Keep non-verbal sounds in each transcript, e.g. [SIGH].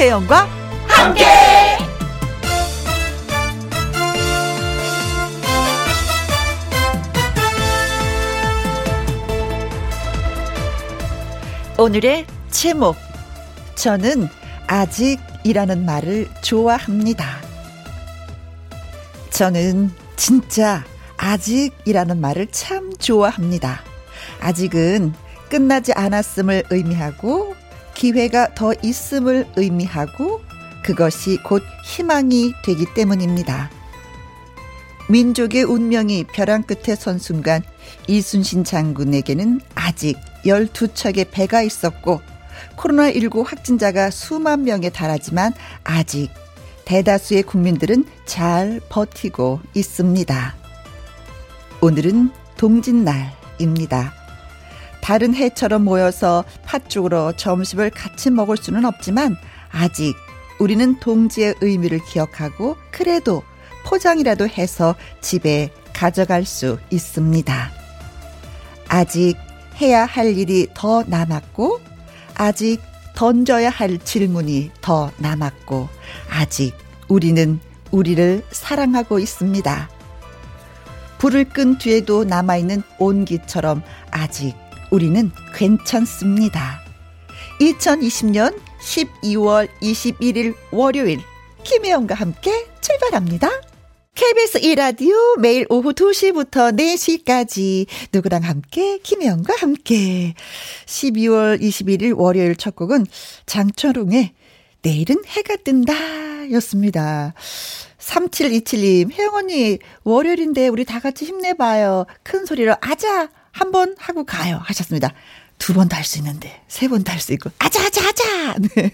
김혜영과 함께. 오늘의 제목 저는 아직이라는 말을 좋아합니다. 저는 진짜 아직이라는 말을 참 좋아합니다. 아직은 끝나지 않았음을 의미하고 기회가 더 있음을 의미하고 그것이 곧 희망이 되기 때문입니다. 민족의 운명이 벼랑 끝에 선 순간 이순신 장군에게는 아직 12척의 배가 있었고 코로나19 확진자가 수만 명에 달하지만 아직 대다수의 국민들은 잘 버티고 있습니다. 오늘은 동짓날입니다. 다른 해처럼 모여서 팥죽으로 점심을 같이 먹을 수는 없지만 아직 우리는 동지의 의미를 기억하고 그래도 포장이라도 해서 집에 가져갈 수 있습니다. 아직 해야 할 일이 더 남았고 아직 던져야 할 질문이 더 남았고 아직 우리는 우리를 사랑하고 있습니다. 불을 끈 뒤에도 남아있는 온기처럼 아직 우리는 괜찮습니다. 2020년 12월 21일 월요일 김혜영과 함께 출발합니다. KBS 1라디오 매일 오후 2시부터 4시까지 누구랑 함께 김혜영과 함께 12월 21일 월요일 첫 곡은 장철웅의 내일은 해가 뜬다 였습니다. 3727님 혜영 언니 월요일인데 우리 다 같이 힘내봐요. 큰 소리로 아자 한 번 하고 가요 하셨습니다. 두 번도 할수 있는데 세 번도 할수 있고 아자 아자 아자 [LAUGHS] 네.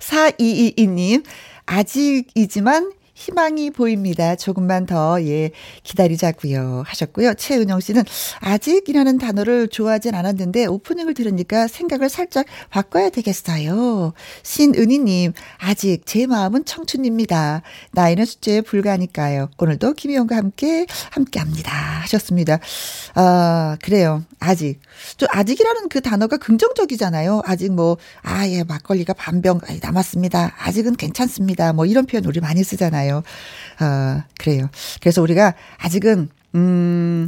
4222님 아직이지만 희망이 보입니다. 조금만 더, 예, 기다리자고요 하셨고요. 최은영 씨는 아직이라는 단어를 좋아하진 않았는데 오프닝을 들으니까 생각을 살짝 바꿔야 되겠어요. 신은희님, 아직 제 마음은 청춘입니다. 나이는 숫자에 불과하니까요. 오늘도 김희영과 함께, 함께 합니다. 하셨습니다. 아, 그래요. 아직. 또 아직이라는 그 단어가 긍정적이잖아요. 아직 뭐, 아, 예, 막걸리가 반병 남았습니다. 아직은 괜찮습니다. 뭐 이런 표현 우리 많이 쓰잖아요. 아, 그래요. 그래서 우리가 아직은, 음,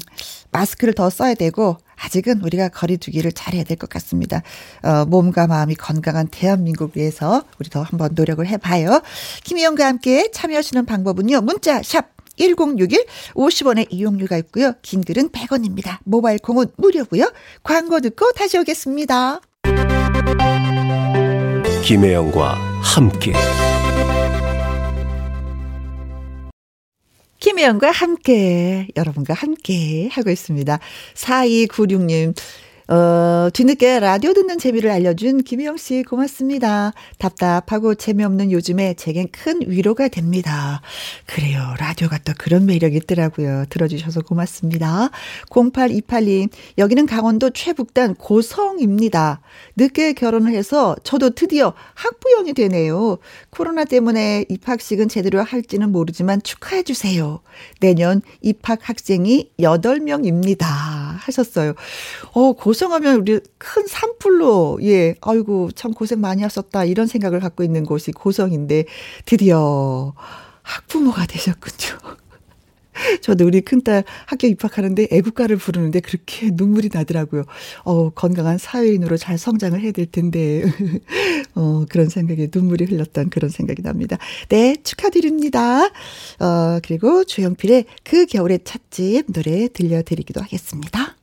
마스크를 더 써야 되고, 아직은 우리가 거리두기를 잘해야 될 것 같습니다. 어, 몸과 마음이 건강한 대한민국 위해서 우리 더 한번 노력을 해봐요. 김희영과 함께 참여하시는 방법은요. 문자 샵 1061 50원의 이용료가 있고요. 긴 글은 100원입니다. 모바일 콩은 무료고요. 광고 듣고 다시 오겠습니다. 김혜영과 함께 김혜영과 함께 여러분과 함께 하고 있습니다. 4296님 어, 뒤늦게 라디오 듣는 재미를 알려준 김희영 씨 고맙습니다. 답답하고 재미없는 요즘에 제겐 큰 위로가 됩니다. 그래요. 라디오가 또 그런 매력이 있더라고요. 들어주셔서 고맙습니다. 0828님, 여기는 강원도 최북단 고성입니다. 늦게 결혼을 해서 저도 드디어 학부형이 되네요. 코로나 때문에 입학식은 제대로 할지는 모르지만 축하해주세요. 내년 입학 학생이 8명입니다. 하셨어요. 어, 고 고성하면 우리 큰 산불로, 예, 아이고, 참 고생 많이 하셨다. 이런 생각을 갖고 있는 곳이 고성인데, 드디어 학부모가 되셨군요. [LAUGHS] 저도 우리 큰딸 학교 입학하는데 애국가를 부르는데 그렇게 눈물이 나더라고요. 어, 건강한 사회인으로 잘 성장을 해야 될 텐데. [LAUGHS] 어, 그런 생각에 눈물이 흘렀던 그런 생각이 납니다. 네, 축하드립니다. 어, 그리고 조영필의 그 겨울의 찻집 노래 들려드리기도 하겠습니다.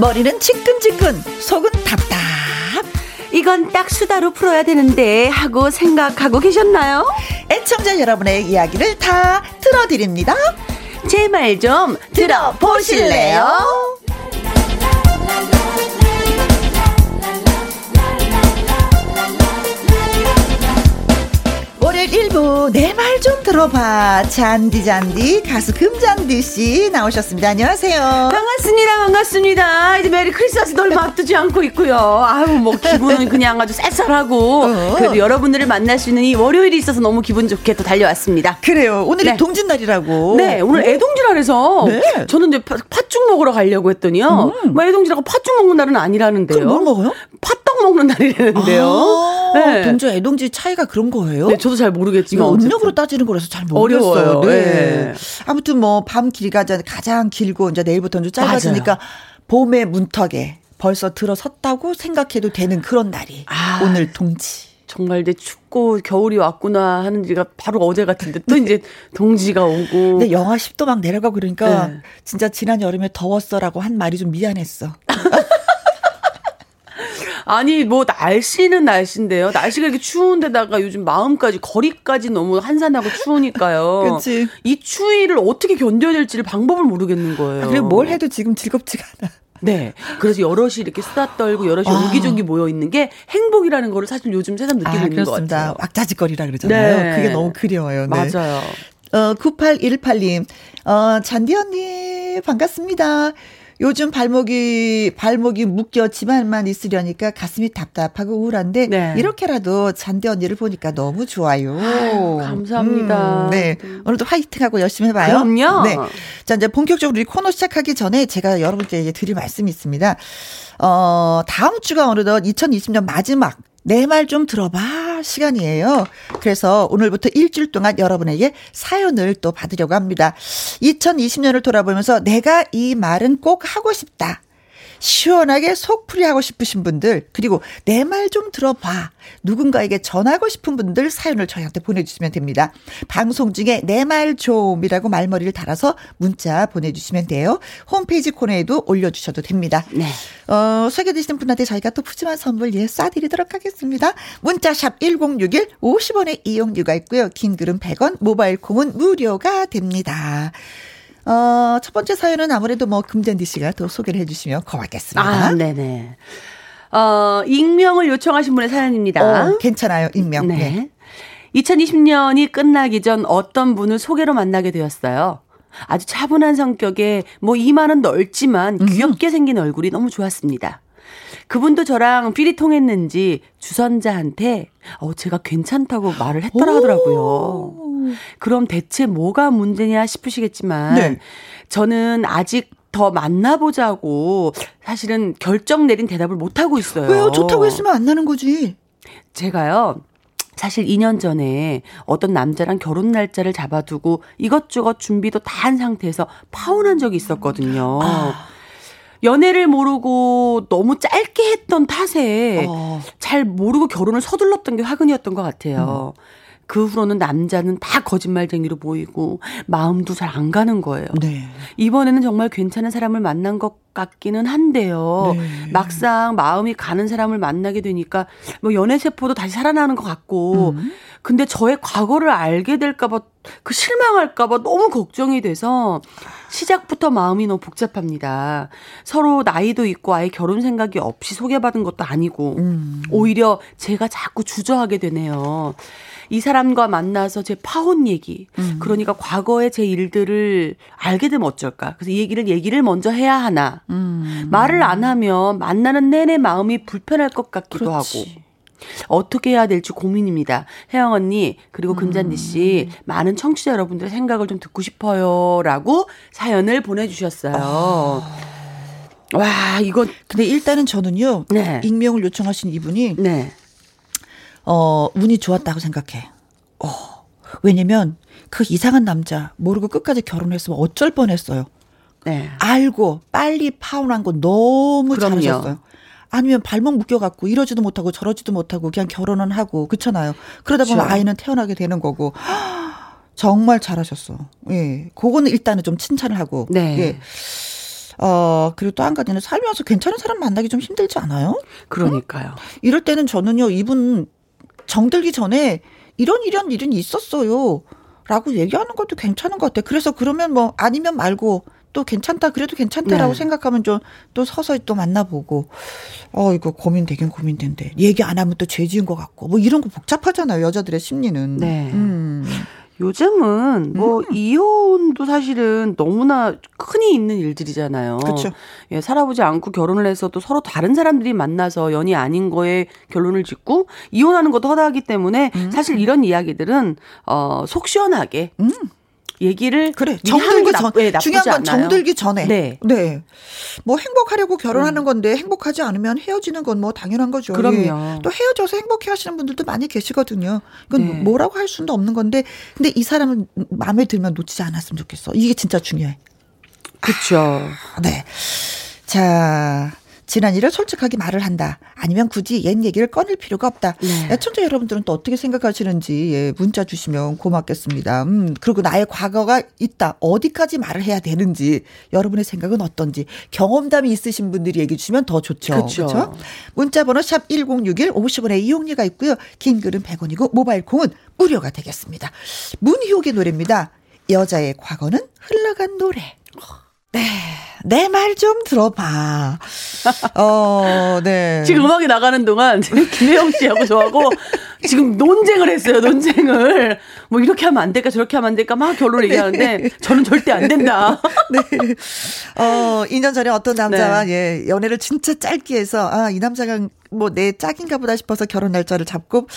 머리는 지끈지끈, 속은 답답. 이건 딱 수다로 풀어야 되는데 하고 생각하고 계셨나요? 애청자 여러분의 이야기를 다 들어드립니다. 제 말 좀 들어보실래요? 오늘 1부 내 말 좀 들어봐. 잔디잔디 가수 금잔디 씨 나오셨습니다. 안녕하세요. 반갑습니다. 반갑습니다. 이제 메리 크리스마스도 얼마 앞두지 않고 있고요. 아유, 뭐 기분은 그냥 아주 쌀쌀하고 어. 그래도 여러분들을 만날 수 있는 이 월요일이 있어서 너무 기분 좋게 또 달려왔습니다. 그래요. 오늘이 네. 동짓날이라고. 네, 오늘 애동지라 그래서 네. 저는 이제 파- 팥죽 먹으러 가려고 했더니요. 뭐 애동지라고 팥죽 먹는 날은 아니라는데요. 그럼 뭘 먹어요? 팥 떡 먹는 날이라는데요. 아, 네. 동조 애동지 차이가 그런 거예요? 네, 저도 잘 모르겠지만. 음력으로 따지는 거라서 잘 모르겠어요. 어려워요. 네. 네. 아무튼 뭐 밤 길이가 가장 길고 이제 내일부터는 좀 짧아지니까 봄의 문턱에 벌써 들어섰다고 생각해도 되는 그런 날이 아. 오늘 동지. 정말 이제 춥고 겨울이 왔구나 하는 지가 바로 어제 같은데 또 이제 동지가 오고. 근데 영하 10도 막 내려가고 그러니까 네. 진짜 지난 여름에 더웠어라고 한 말이 좀 미안했어. [LAUGHS] 아니 뭐 날씨는 날씨인데요. 날씨가 이렇게 추운데다가 요즘 마음까지 거리까지 너무 한산하고 추우니까요. [LAUGHS] 그치. 이 추위를 어떻게 견뎌야 될지를 방법을 모르겠는 거예요. 아, 그리고 뭘 해도 지금 즐겁지가 않아. 네. 그래서 여럿이 이렇게 수다 떨고 여럿이 아. 옹기종기 모여 있는 게 행복이라는 거를 사실 요즘 새삼 느끼고 아, 있는 것. 같아요. 왁자지껄이라 그러잖아요. 네. 그게 너무 그리워요. 네. 맞아요. 어, 9818님, 어, 잔디 언니, 반갑습니다. 요즘 발목이, 발목이 묶여 집안만 있으려니까 가슴이 답답하고 우울한데, 네. 이렇게라도 잔디 언니를 보니까 너무 좋아요. 아유, 감사합니다. 음, 네. 오늘도 화이팅하고 열심히 해봐요. 그럼요. 네. 자, 이제 본격적으로 우리 코너 시작하기 전에 제가 여러분께 드릴 말씀이 있습니다. 어, 다음 주가 어느덧 2020년 마지막 내 말 좀 들어봐 시간이에요. 그래서 오늘부터 일주일 동안 여러분에게 사연을 또 받으려고 합니다. 2020년을 돌아보면서 내가 이 말은 꼭 하고 싶다. 시원하게 속풀이 하고 싶으신 분들, 그리고 내 말 좀 들어봐. 누군가에게 전하고 싶은 분들 사연을 저희한테 보내주시면 됩니다. 방송 중에 내 말 좀이라고 말머리를 달아서 문자 보내주시면 돼요. 홈페이지 코너에도 올려주셔도 됩니다. 네. 어, 소개되시는 분한테 저희가 또 푸짐한 선물 예 쏴드리도록 하겠습니다. 문자샵 1061 50원의 이용료가 있고요. 긴 글은 100원, 모바일 콩은 무료가 됩니다. 어, 첫 번째 사연은 아무래도 뭐 금잔디 씨가 또 소개를 해주시면 고맙겠습니다. 아, 네네. 어, 익명을 요청하신 분의 사연입니다. 어, 괜찮아요, 익명. 네. 네. 2020년이 끝나기 전 어떤 분을 소개로 만나게 되었어요. 아주 차분한 성격에 뭐 이마는 넓지만 귀엽게 생긴 얼굴이 너무 좋았습니다. 그분도 저랑 필이 통했는지 주선자한테 어 제가 괜찮다고 말을 했더라 하더라고요. 그럼 대체 뭐가 문제냐 싶으시겠지만 네. 저는 아직 더 만나보자고 사실은 결정 내린 대답을 못 하고 있어요. 왜요? 좋다고 했으면 안 나는 거지. 제가요. 사실 2년 전에 어떤 남자랑 결혼 날짜를 잡아두고 이것저것 준비도 다 한 상태에서 파혼한 적이 있었거든요. 아. 연애를 모르고 너무 짧게 했던 탓에 어. 잘 모르고 결혼을 서둘렀던 게 화근이었던 것 같아요. 음. 그 후로는 남자는 다 거짓말쟁이로 보이고 마음도 잘 안 가는 거예요. 네. 이번에는 정말 괜찮은 사람을 만난 것 같기는 한데요. 네. 막상 마음이 가는 사람을 만나게 되니까 뭐 연애 세포도 다시 살아나는 것 같고 음. 근데 저의 과거를 알게 될까봐 그 실망할까봐 너무 걱정이 돼서 시작부터 마음이 너무 복잡합니다. 서로 나이도 있고 아예 결혼 생각이 없이 소개받은 것도 아니고 음. 오히려 제가 자꾸 주저하게 되네요. 이 사람과 만나서 제 파혼 얘기, 음. 그러니까 과거의 제 일들을 알게 되면 어쩔까? 그래서 이 얘기를 얘기를 먼저 해야 하나? 음. 말을 안 하면 만나는 내내 마음이 불편할 것 같기도 그렇지. 하고. 어떻게 해야 될지 고민입니다. 혜영 언니, 그리고 금잔디 씨, 음. 많은 청취자 여러분들의 생각을 좀 듣고 싶어요. 라고 사연을 보내주셨어요. 아. 와, 이거, 근데 일단은 저는요. 네. 익명을 요청하신 이분이 네. 어, 운이 좋았다고 생각해. 어. 왜냐면 그 이상한 남자 모르고 끝까지 결혼했으면 어쩔 뻔했어요. 네. 알고 빨리 파혼한 거 너무 그럼요. 잘하셨어요. 아니면 발목 묶여갖고 이러지도 못하고 저러지도 못하고 그냥 결혼은 하고 그렇잖아요. 그러다 보면 그렇죠. 아이는 태어나게 되는 거고 정말 잘하셨어. 예, 그거는 일단은 좀 칭찬을 하고. 네. 예. 어 그리고 또 한 가지는 살면서 괜찮은 사람 만나기 좀 힘들지 않아요? 그러니까요. 이럴 때는 저는요 이분 정들기 전에 이런 이런 일은 있었어요. 라고 얘기하는 것도 괜찮은 것 같아요. 그래서 그러면 뭐 아니면 말고 또 괜찮다 그래도 괜찮다라고 네. 생각하면 좀 또 서서히 또 만나보고 어 이거 고민되긴 고민된대 얘기 안 하면 또 죄 지은 것 같고 뭐 이런 거 복잡하잖아요 여자들의 심리는 네. 음. 요즘은 뭐 이혼도 사실은 너무나 흔히 있는 일들이잖아요. 그쵸. 예, 살아보지 않고 결혼을 해서 또 서로 다른 사람들이 만나서 연이 아닌 거에 결론을 짓고 이혼하는 것도 허다하기 때문에 음. 사실 이런 이야기들은 어, 속 시원하게 얘기를 그래 정들기 게전 나쁘지 중요한 건 않아요. 정들기 전에 네. 네. 뭐 행복하려고 결혼하는 건데 행복하지 않으면 헤어지는 건 뭐 당연한 거죠. 그럼요. 예. 또 헤어져서 행복해 하시는 분들도 많이 계시거든요. 이건 네. 뭐라고 할 수는 없는 건데 근데 이 사람은 마음에 들면 놓치지 않았으면 좋겠어. 이게 진짜 중요해. 그렇죠. 아, 네. 자, 지난 일을 솔직하게 말을 한다. 아니면 굳이 옛 얘기를 꺼낼 필요가 없다. 네. 애청자 여러분들은 또 어떻게 생각하시는지 예, 문자 주시면 고맙겠습니다. 음, 그리고 나의 과거가 있다. 어디까지 말을 해야 되는지 여러분의 생각은 어떤지 경험담이 있으신 분들이 얘기해 주시면 더 좋죠. 그렇죠? 문자 번호 샵 1061 50원의 이용료가 있고요. 긴 글은 100원이고 모바일 콩은 무료가 되겠습니다. 문희옥의 노래입니다. 여자의 과거는 흘러간 노래. 네. 내 말 좀 들어봐. 어, 네. 지금 음악이 나가는 동안 김혜영 씨하고 저하고 지금 논쟁을 했어요. 논쟁을 뭐 이렇게 하면 안 될까 저렇게 하면 안 될까 막 결론을 얘기하는데 저는 절대 안 된다. 네. 어, 2년 전에 어떤 남자와 네. 예, 연애를 진짜 짧게 해서 아, 이 남자가 뭐내 짝인가 보다 싶어서 결혼 날짜를 잡고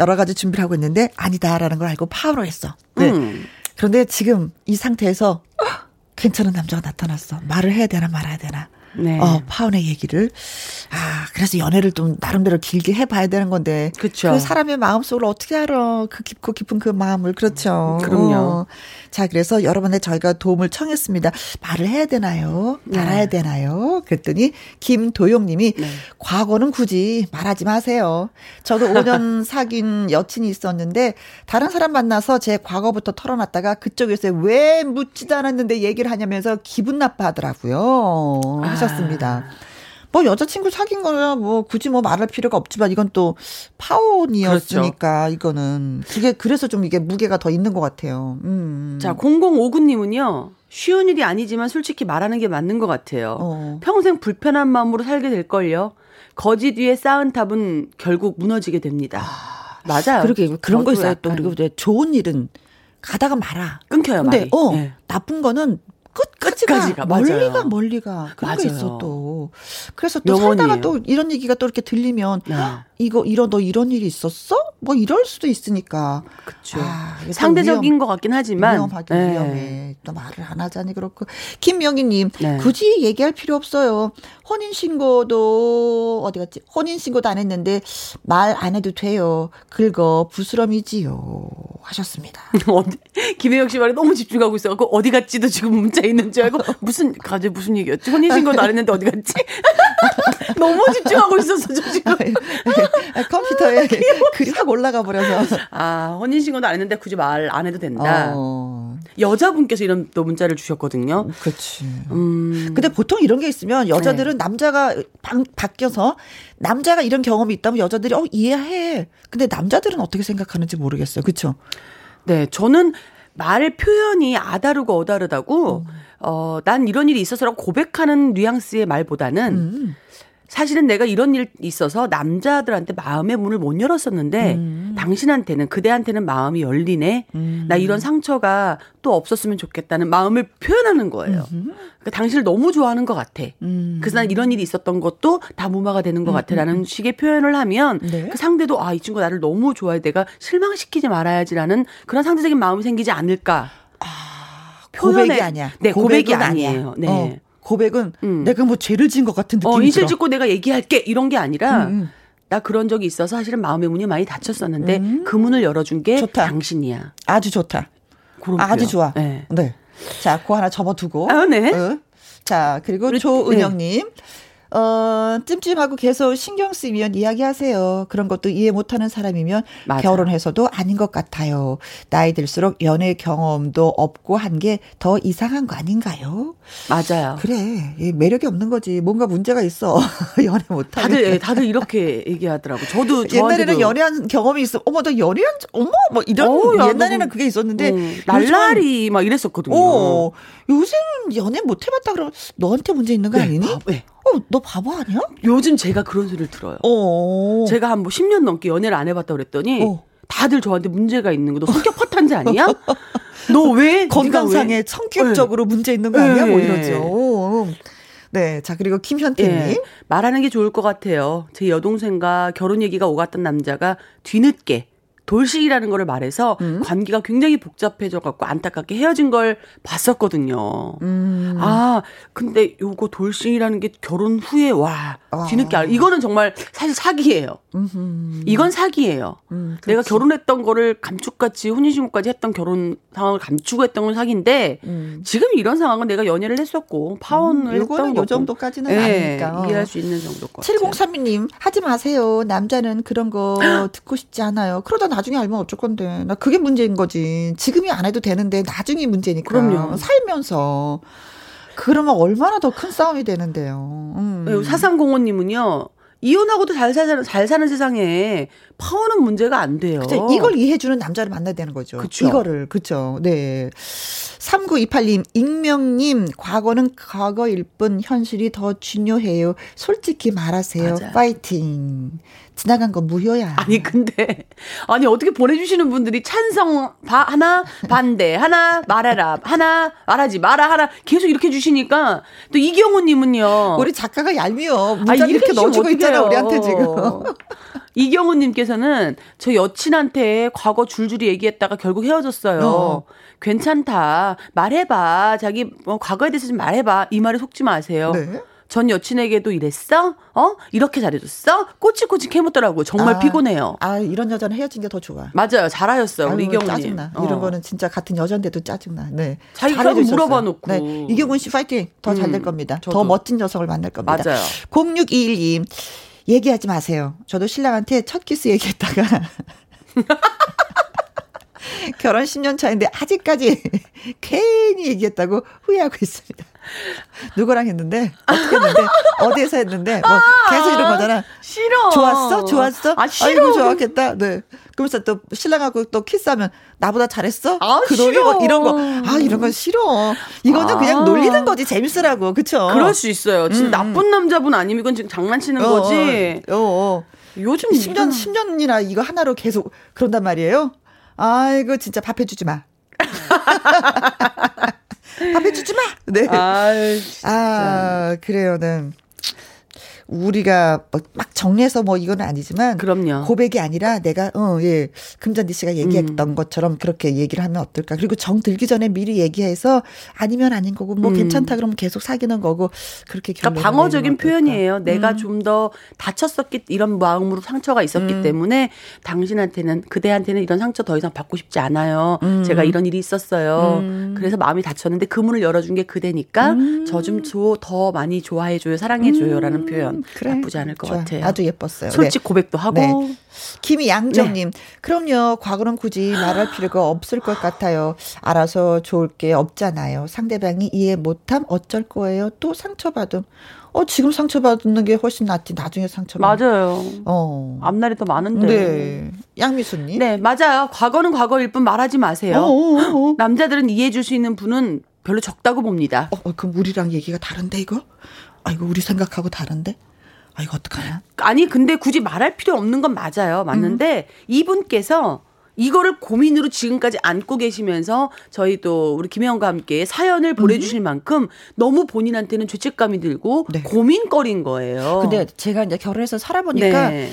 여러 가지 준비를 하고 있는데 아니다라는 걸 알고 파혼을 했어. 네. 음. 그런데 지금 이 상태에서 괜찮은 남자가 나타났어. 말을 해야 되나 말아야 되나. 네. 어, 파혼의 얘기를. 아, 그래서 연애를 좀 나름대로 길게 해봐야 되는 건데. 그쵸. 그 사람의 마음속을 어떻게 알아. 그 깊고 깊은 그 마음을. 그렇죠. 그럼요. 어. 자, 그래서 여러분의 저희가 도움을 청했습니다. 말을 해야 되나요? 말아야 네. 되나요? 그랬더니 김도용 님이 과거는 굳이 말하지 마세요. 저도 5년 [LAUGHS] 사귄 여친이 있었는데 다른 사람 만나서 제 과거부터 털어놨다가 그쪽에서 왜 묻지도 않았는데 얘기를 하냐면서 기분 나빠하더라고요. 하셨습니다. 뭐 여자친구 사귄 거야 뭐 굳이 뭐 말할 필요가 없지만 이건 또 파혼이었으니까 이거는 그게 그래서 좀 이게 무게가 더 있는 것 같아요. 음. 자 0059님은요. 쉬운 일이 아니지만 솔직히 말하는 게 맞는 것 같아요. 어. 평생 불편한 마음으로 살게 될 걸요. 거짓 위에 쌓은 탑은 결국 무너지게 됩니다. 맞아요. 그렇게 그런 거 있어요. 또 그리고 좋은 일은 가다가 말아. 끊겨요. 근데 말이. 어 예. 나쁜 거는 끝까지 끝까지 가. 가. 맞아요. 멀리가 멀리가 그런 게 맞아요. 있어 또. 그래서 또 명언이에요. 살다가 또 이런 얘기가 또 이렇게 들리면 네. 헉, 이거 이런 너 이런 일이 있었어? 뭐 이럴 수도 있으니까. 그쵸. 아, 상대적인 위험- 것 같긴 하지만 위험하긴 예. 위험해. 또 말을 안 하자니 그렇고. 김명희님, 네. 굳이 얘기할 필요 없어요. 혼인 신고도, 어디 갔지? 혼인 신고도 안 했는데, 말 안 해도 돼요. 긁어, 부스럼이지요. 하셨습니다. [LAUGHS] 김혜영 씨 말에 너무 집중하고 있어갖고 어디 갔지도 지금 문자 있는 줄 알고 무슨 가제 무슨 얘기였지? 혼인신고도 안 했는데 어디 갔지? [LAUGHS] 너무 집중하고 있었어 저 지금. 아, 컴퓨터에 글이 확 올라가 버려서. 아 혼인신고도 안 했는데 굳이 말 안 해도 된다. 어, 여자분께서 이런 또 문자를 주셨거든요. 그렇지. 음, 근데 보통 이런 게 있으면 여자들은 남자가 방, 바뀌어서 남자가 이런 경험이 있다면 여자들이 어 이해해. 근데 남자들은 어떻게 생각하는지 모르겠어요. 그렇죠? 네 저는 말 표현이 아다르고 어다르다고 어난 이런 일이 있어서라고 고백하는 뉘앙스의 말보다는 음. 사실은 내가 이런 일이 있어서 남자들한테 마음의 문을 못 열었었는데 음. 당신한테는 그대한테는 마음이 열리네. 나 이런 상처가 또 없었으면 좋겠다는 마음을 표현하는 거예요. 그러니까 당신을 너무 좋아하는 것 같아. 음. 그래서 난 이런 일이 있었던 것도 다 무마가 되는 것 같아라는 식의 표현을 하면 네. 그 상대도 아 이 친구 나를 너무 좋아해 내가 실망시키지 말아야지라는 그런 상대적인 마음이 생기지 않을까. 고백이 표현에- 아니야. 네, 고백이 아니에요. 네. 어, 고백은 음. 내가 뭐 죄를 지은 것 같은 느낌이 어, 인실. 짓고 내가 얘기할게 이런 게 아니라 음, 음. 나 그런 적이 있어서 사실은 마음의 문이 많이 닫혔었는데 그 문을 열어준 게 음. 좋다. 당신이야. 아주 좋다. 그런 아주. 좋아. 네. 네. 자, 그 하나 접어두고. 아, 네. 어. 자, 그리고 조은영님. 어, 찜찜하고 계속 신경 쓰이면 이야기하세요. 그런 것도 이해 못하는 사람이면 맞아. 결혼해서도 아닌 것 같아요. 나이 들수록 연애 경험도 없고 한 게 더 이상한 거 아닌가요? 맞아요. 그래. 이 매력이 없는 거지. 뭔가 문제가 있어. [LAUGHS] 연애 못하게. 다들 예, 다들 이렇게 얘기하더라고. 저도 [LAUGHS] 옛날에는 연애한 경험이 있어. 어머, 나 연애한, 적- 어머, 뭐 이런, 야, 옛날에는 너무- 그게 있었는데. 음, 날라리 막 이랬었거든요. 어, 요즘 연애 못 해봤다 그러면 너한테 문제 있는 거 네, 아니니? 바- 네. 어, 너 바보 아니야? 요즘 제가 그런 소리를 들어요. 어. 제가 한 뭐 10년 넘게 연애를 안 해봤다 그랬더니 어. 다들 저한테 문제가 있는 거. 너 성격 파탄지 아니야? 너 [LAUGHS] 왜? 건강상에 왜? 성격적으로 문제 있는 거 아니야? 뭐 네. 이러죠. 네. 자, 그리고 김현태님. 예, 말하는 게 좋을 것 같아요. 제 여동생과 결혼 얘기가 오갔던 남자가 뒤늦게 돌싱이라는 거를 말해서 음. 관계가 굉장히 복잡해져 갖고 안타깝게 헤어진 걸 봤었거든요. 음. 아, 근데 요거 돌싱이라는 게 결혼 후에 와 아. 뒤늦게 알. 이거는 정말 사실 사기예요. 음흠. 이건 사기예요. 음, 내가. 결혼했던 거를 감축같이 혼인신고까지 했던 결혼 상황을 감추고 했던 건 사기인데 음. 지금 이런 상황은 내가 연애를 했었고 파혼을 음, 했던 요거는 요 거고. 정도까지는 예, 아니니까. 이해할 수 있는 정도 것 같아요. 7032님, 하지 마세요. 남자는 그런 거 듣고 싶지 않아요. 그러다 나중에 알면 어쩔 건데. 나 그게 문제인 거지. 지금이 안 해도 되는데 나중이 문제니까. 그럼요. 살면서. 그러면 얼마나 더 큰 싸움이 되는데요. 음. 네, 사삼공호님은요. 이혼하고도 잘 사는 잘 사는 세상에 파혼은 문제가 안 돼요. 그쵸? 이걸 이해해주는 남자를 만나야 되는 거죠. 그쵸. 이거를, 그쵸. 네. 3928님, 익명님, 과거는 과거일 뿐 현실이 더 중요해요. 솔직히 말하세요. 맞아요. 파이팅. 지나간 건 무효야. 아니 근데 아니 어떻게 보내주시는 분들이 찬성 바, 하나 반대 하나 말해라 하나 말하지 마라 하나 계속 이렇게 주시니까 또 이경호님은요. 우리 작가가 얄미워. 아, 문자 이렇게 주시면 넣어주고 있잖아. 우리한테 지금. 이경호님께서 는 저 여친한테 과거 줄줄이 얘기했다가 결국 헤어졌어요. 어. 괜찮다. 말해봐. 자기 뭐 과거에 대해서 좀 말해봐. 이 말에 속지 마세요. 네. 전 여친에게도 이랬어? 어? 이렇게 잘해줬어? 꼬치꼬치 캐묻더라고. 정말 아, 피곤해요. 아, 이런 여자는 헤어진 게 더 좋아. 맞아요. 잘하셨어요. 우리 아유, 이경훈님. 짜증나. 어. 이런 거는 진짜 같은 여잔데도 짜증나. 네. 자기가. 물어봐 놓고. 네. 이경훈 씨 파이팅. 더 잘될 음, 겁니다. 더 저도. 멋진 녀석을 만날 겁니다. 맞아요. 06212. 얘기하지 마세요. 저도 신랑한테 첫 키스 얘기했다가 [LAUGHS] 결혼 10년 차인데 아직까지 [LAUGHS] 괜히 얘기했다고 후회하고 있습니다. 누구랑 했는데 어떻게 했는데 어디에서 했는데 뭐 계속 이런 거잖아. 싫어. 좋았어? 좋았어? 아, 싫어. 아이고, 좋았겠다. 네. 그러면서 또 신랑하고 또 키스하면 나보다 잘했어? 아, 싫어. 뭐 이런 거. 아, 이런 건 싫어. 이거는 아. 그냥 놀리는 거지. 재밌으라고. 그쵸? 그럴 수 있어요. 진짜 음, 음. 나쁜 남자분 아니면 이건 지금 장난치는 어, 거지. 어, 어. 요즘 10년, 이건- 10년이나 이거 하나로 계속 그런단 말이에요? 아이고, 진짜 밥 해주지 마. [LAUGHS] 밥 해주지 마! 네. 아유. 아, 그래요, 네. 우리가 뭐막 정리해서 뭐 이건 아니지만 그럼요. 고백이 아니라 내가 어 예 금잔디 씨가 얘기했던 음. 것처럼 그렇게 얘기를 하면 어떨까 그리고 정 들기 전에 미리 얘기해서 아니면 아닌 거고 뭐 음. 괜찮다 그러면 계속 사귀는 거고 그렇게 그러니까 방어적인. 표현이에요. 내가 음. 좀더 다쳤었기 이런 마음으로 상처가 있었기 음. 때문에 당신한테는 그대한테는 이런 상처 더 이상 받고 싶지 않아요. 음. 제가 이런 일이 있었어요. 음. 그래서 마음이 다쳤는데 그 문을 열어준 게 그대니까 음. 저좀 더 많이 좋아해줘요, 사랑해줘요라는 표현 그래. 나쁘지 않을 것 좋아. 같아요. 아주 예뻤어요. 솔직 고백도 하고 네. 김양정님, 네. 그럼요. 과거는 굳이 말할 필요가 없을 것 같아요. 알아서 좋을 게 없잖아요. 상대방이 이해 못함 어쩔 거예요. 또 상처받음. 어, 지금 상처받는 게 훨씬 낫지. 나중에 상처받는. 맞아요. 어. 앞날이 더 많은데. 네. 양미수님. 네, 맞아요. 과거는 과거일 뿐 말하지 마세요. 어, 어, 어, 어. 남자들은 이해해 줄 수 있는 분은 별로 적다고 봅니다. 어, 어, 그럼 우리랑 얘기가 다른데, 이거? 아이고, 우리 생각하고 다른데? 아, 이거 어떡하냐? 아니 근데 굳이 말할 필요 없는 건 맞아요. 맞는데 이분께서 이거를 고민으로 지금까지 안고 계시면서 저희 또 우리 김혜영과 함께 사연을 보내주실 만큼 너무 본인한테는 죄책감이 들고 네. 고민거리인 거예요. 근데 제가 이제 결혼해서 살아보니까 네.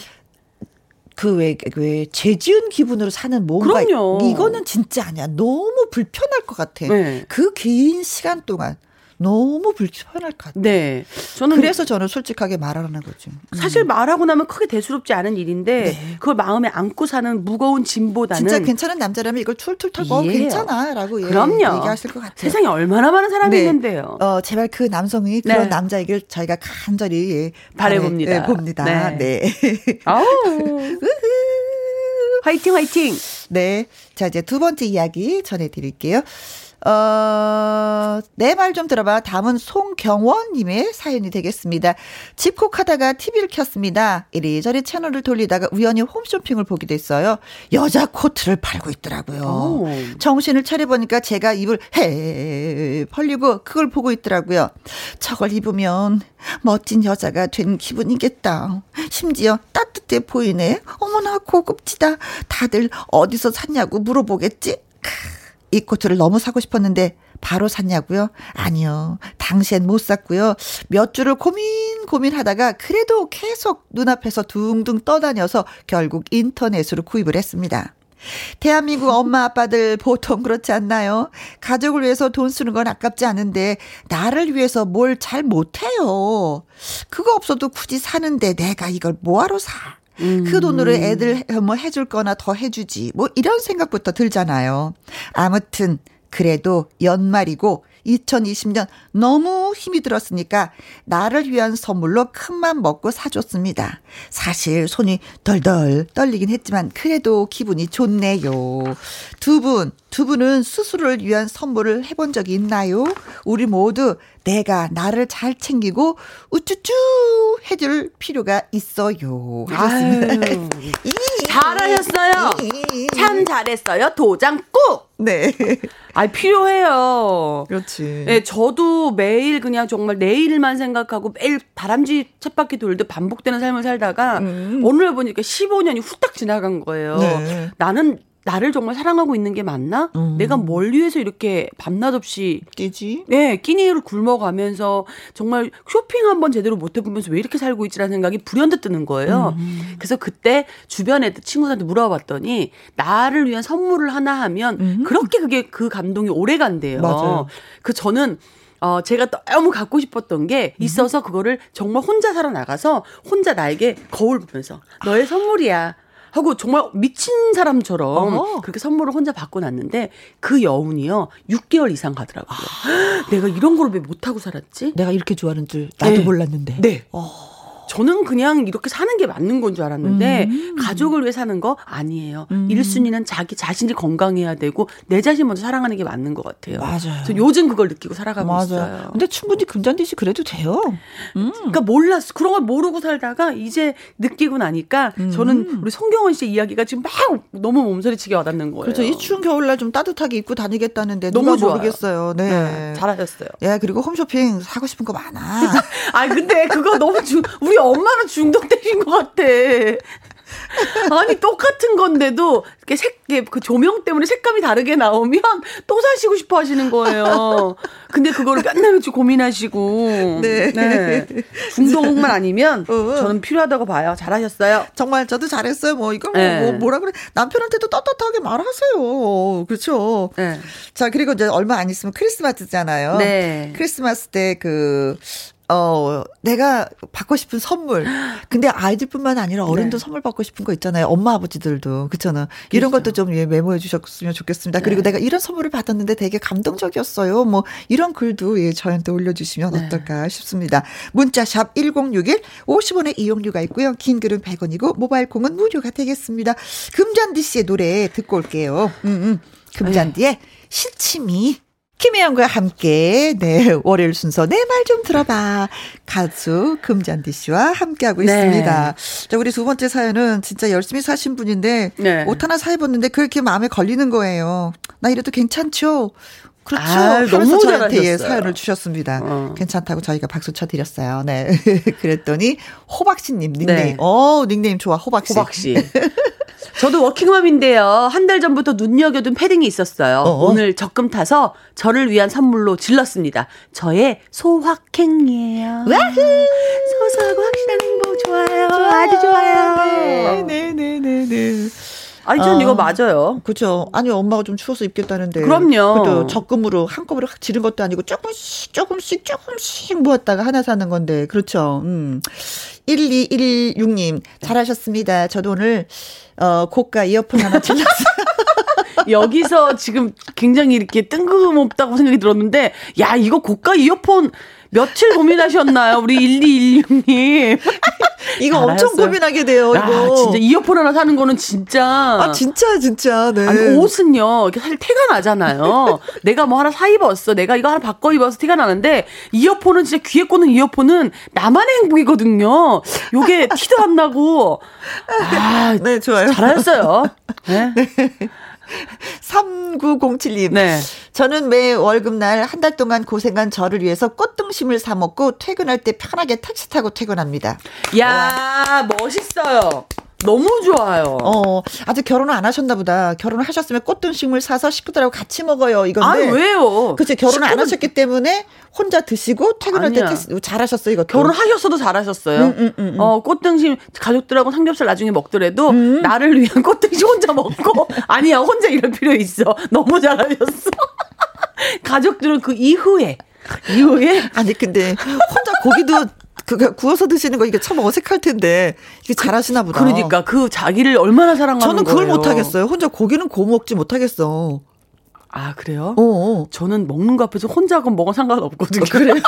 그왜왜 죄지은 기분으로 사는 뭔가 그럼요. 이거는 진짜 아니야. 너무 불편할 것 같아. 네. 그 긴 시간 동안 너무 불편할 것 같아요. 네. 저는 그래서 저는 솔직하게 말하는 거죠. 음. 사실 말하고 나면 크게 대수롭지 않은 일인데 네. 그걸 마음에 안고 사는 무거운 짐보다는 진짜 괜찮은 남자라면 이걸 툴툴 털고 예. 괜찮아라고 그럼요. 얘기하실 것 같아요. 세상에 얼마나 많은 사람이 네. 있는데요. 어, 제발 그 남성이 그런 네. 남자에게 저희가 간절히 바래 봅니다. 네, 봅니다. 네. 네. 아우. [LAUGHS] 화이팅 화이팅. 네. 자, 이제 두 번째 이야기 전해 드릴게요. 어, 내 말 좀 들어봐. 다음은 송경원님의 사연이 되겠습니다. 집콕하다가 TV를 켰습니다. 이리저리 채널을 돌리다가 우연히 홈쇼핑을 보게 됐어요. 여자 코트를 팔고 있더라고요. 오. 정신을 차려보니까 제가 입을 해 벌리고 그걸 보고 있더라고요. 저걸 입으면 멋진 여자가 된 기분이겠다. 심지어 따뜻해 보이네. 어머나 고급지다. 다들 어디서 샀냐고 물어보겠지? 이 코트를 너무 사고 싶었는데 바로 샀냐고요? 아니요. 당시엔 못 샀고요. 몇 주를 고민 고민하다가 그래도 계속 눈앞에서 둥둥 떠다녀서 결국 인터넷으로 구입을 했습니다. 대한민국 엄마 아빠들 보통 그렇지 않나요? 가족을 위해서 돈 쓰는 건 아깝지 않은데 나를 위해서 뭘 잘 못해요. 그거 없어도 굳이 사는데 내가 이걸 뭐하러 사? 음. 그 돈으로 애들 뭐 해줄 거나 더 해주지. 뭐 이런 생각부터 들잖아요. 아무튼, 그래도 연말이고 2020년 너무 힘이 들었으니까 나를 위한 선물로 큰맘 먹고 사줬습니다. 사실 손이 덜덜 떨리긴 했지만 그래도 기분이 좋네요. 두 분, 두 분은 스스로를 위한 선물을 해본 적이 있나요? 우리 모두 내가 나를 잘 챙기고 우쭈쭈 해줄 필요가 있어요. 아유, [LAUGHS] 잘하셨어요. 참 잘했어요. 도장 꾹. 네. 아 필요해요. 그렇지. 네, 저도 매일 그냥 정말 내일만 생각하고 매일 다람쥐 쳇바퀴 돌듯 반복되는 삶을 살다가 음. 오늘 보니까 15년이 후딱 지나간 거예요. 네. 나는 나를 정말 사랑하고 있는 게 맞나? 음. 내가 뭘 위해서 이렇게 밤낮 없이 끼지? 네, 끼니를 굶어가면서 정말 쇼핑 한번 제대로 못 해보면서 왜 이렇게 살고 있지라는 생각이 불현듯 드는 거예요. 음. 그래서 그때 주변에 친구들한테 물어봤더니 나를 위한 선물을 하나 하면 음. 그렇게 그게 그 감동이 오래 간대요. 맞아요. 그 저는 어, 제가 너무 갖고 싶었던 게 있어서 그거를 정말 혼자 살아 나가서 혼자 나에게 거울 보면서 너의 선물이야. 하고 정말 미친 사람처럼 어허. 그렇게 선물을 혼자 받고 났는데 그 여운이요 6개월 이상 가더라고요. 아. [GASPS] 내가 이런 걸 왜 못하고 살았지? 내가 이렇게 좋아하는 줄 나도 네. 몰랐는데. 네. 어. 저는 그냥 이렇게 사는 게 맞는 건 줄 알았는데 음. 가족을 위해 사는 거 아니에요. 음. 1순위는 자기 자신이 건강해야 되고 내 자신 먼저 사랑하는 게 맞는 것 같아요. 맞아요. 저 요즘 그걸 느끼고 살아가고 맞아요. 있어요. 근데 충분히 금잔디 씨 그래도 돼요. 음. 그러니까 몰랐어. 그런 걸 모르고 살다가 이제 느끼고 나니까 음. 저는 우리 송경원 씨 이야기가 지금 막 너무 몸서리치게 와닿는 거예요. 그렇죠. 이 추운 겨울날 좀 따뜻하게 입고 다니겠다는데 너무 누가 모르겠어요. 네. 네. 잘하셨어요. 예, 그리고 홈쇼핑 사고 싶은 거 많아. [LAUGHS] 아 근데 그거 너무 중 우리 엄마는 중독되신 것 같아. 아니 똑같은 건데도 이렇게 색, 그 조명 때문에 색감이 다르게 나오면 또 사시고 싶어 하시는 거예요. 근데 그거를 며칠 고민하시고. 네. 네. 중독만 아니면 어, 어. 저는 필요하다고 봐요. 잘하셨어요. 정말 저도 잘했어요. 뭐 이거 뭐, 네. 뭐 뭐라 그래 남편한테도 떳떳하게 말하세요. 그렇죠. 네. 자 그리고 이제 얼마 안 있으면 크리스마스잖아요. 네. 크리스마스 때 그 어, 내가 받고 싶은 선물. 근데 아이들뿐만 아니라 어른도 네. 선물 받고 싶은 거 있잖아요. 엄마 아버지들도. 그렇잖아. 이런 그렇죠. 것도 좀 예, 메모해 주셨으면 좋겠습니다. 그리고 네. 내가 이런 선물을 받았는데 되게 감동적이었어요. 뭐 이런 글도 예, 저한테 올려 주시면 네. 어떨까 싶습니다. 문자 샵 1061 50원의 이용료가 있고요. 긴 글은 100원이고 모바일 콩은 무료가 되겠습니다. 금잔디 씨의 노래 듣고 올게요. 음, 음. 금잔디의 네. 시침이 김혜영과 함께 네 월요일 순서 내 말 좀 들어봐 가수 금잔디 씨와 함께하고 네. 있습니다. 자 우리 두 번째 사연은 진짜 열심히 사신 분인데 네. 옷 하나 사 입었는데 그렇게 마음에 걸리는 거예요. 나 이래도 괜찮죠? 그렇죠. 아, 너무 저한테 예, 사연을 주셨습니다. 어. 괜찮다고 저희가 박수 쳐드렸어요. 네. [LAUGHS] 그랬더니 호박씨님 닉네임. 네. 어 닉네임 좋아 호박씨. 호박씨. [LAUGHS] 저도 워킹맘인데요. 한 달 전부터 눈여겨둔 패딩이 있었어요. 어어? 오늘 적금 타서 저를 위한 선물로 질렀습니다. 저의 소확행이에요. 와후! 소소하고 확실한 행복 좋아요. 좋아요. 아주 좋아요. 네, 네, 네, 네. 네. 아니, 전 어, 이거 맞아요. 그렇죠. 아니, 엄마가 좀 추워서 입겠다는데. 그럼요. 또 적금으로 한꺼번에 확 지른 것도 아니고 조금씩, 조금씩, 조금씩 모았다가 하나 사는 건데. 그렇죠. 음. 1216님, 잘하셨습니다. 저도 오늘, 어, 고가 이어폰 하나 질렀어요. [LAUGHS] 여기서 지금 굉장히 이렇게 뜬금없다고 생각이 들었는데, 야, 이거 고가 이어폰 며칠 고민하셨나요? 우리 1216님. [LAUGHS] 이거 엄청 알았어요. 고민하게 돼요, 이거. 아, 진짜 이어폰 하나 사는 거는 진짜. 아, 진짜, 진짜. 네. 아니, 옷은요, 이렇게 사실 티가 나잖아요. [LAUGHS] 내가 뭐 하나 사 입었어. 내가 이거 하나 바꿔 입어서 티가 나는데, 이어폰은 진짜 귀에 꽂는 이어폰은 나만의 행복이거든요. 요게 티도 안 나고. 아, [LAUGHS] 네, 좋아요. 잘하셨어요. 네. 네. 3907님. 네. 저는 매 월급날 한 달 동안 고생한 저를 위해서 꽃등심을 사 먹고 퇴근할 때 편하게 택시 타고 퇴근합니다. 야, 와. 멋있어요. 너무 좋아요. 어, 아직 결혼을 안 하셨나 보다. 결혼을 하셨으면 꽃등심을 사서 식구들하고 같이 먹어요. 이건데. 아, 왜요? 그치, 결혼을 식구들... 안 하셨기 때문에 혼자 드시고 퇴근할 아니야. 때 택시, 잘하셨어요, 이거. 결혼하셨어도 잘하셨어요. 음, 음, 음, 음, 어, 꽃등심 가족들하고 삼겹살 나중에 먹더라도 음. 나를 위한 꽃등심 혼자 먹고 [LAUGHS] 아니야, 혼자 이럴 필요 있어. 너무 잘하셨어. [LAUGHS] 가족들은 그 이후에 이후에 아니 근데 혼자 고기도 그 구워서 드시는 거 이게 참 어색할 텐데 이게 그, 잘하시나 보다. 그러니까 그 자기를 얼마나 사랑하는 저는 그걸 못 하겠어요. 혼자 고기는 구워 먹지 못하겠어. 아 그래요? 어, 어. 저는 먹는 거 앞에서 혼자 건 먹어 상관없거든요. 어, 그래. [LAUGHS]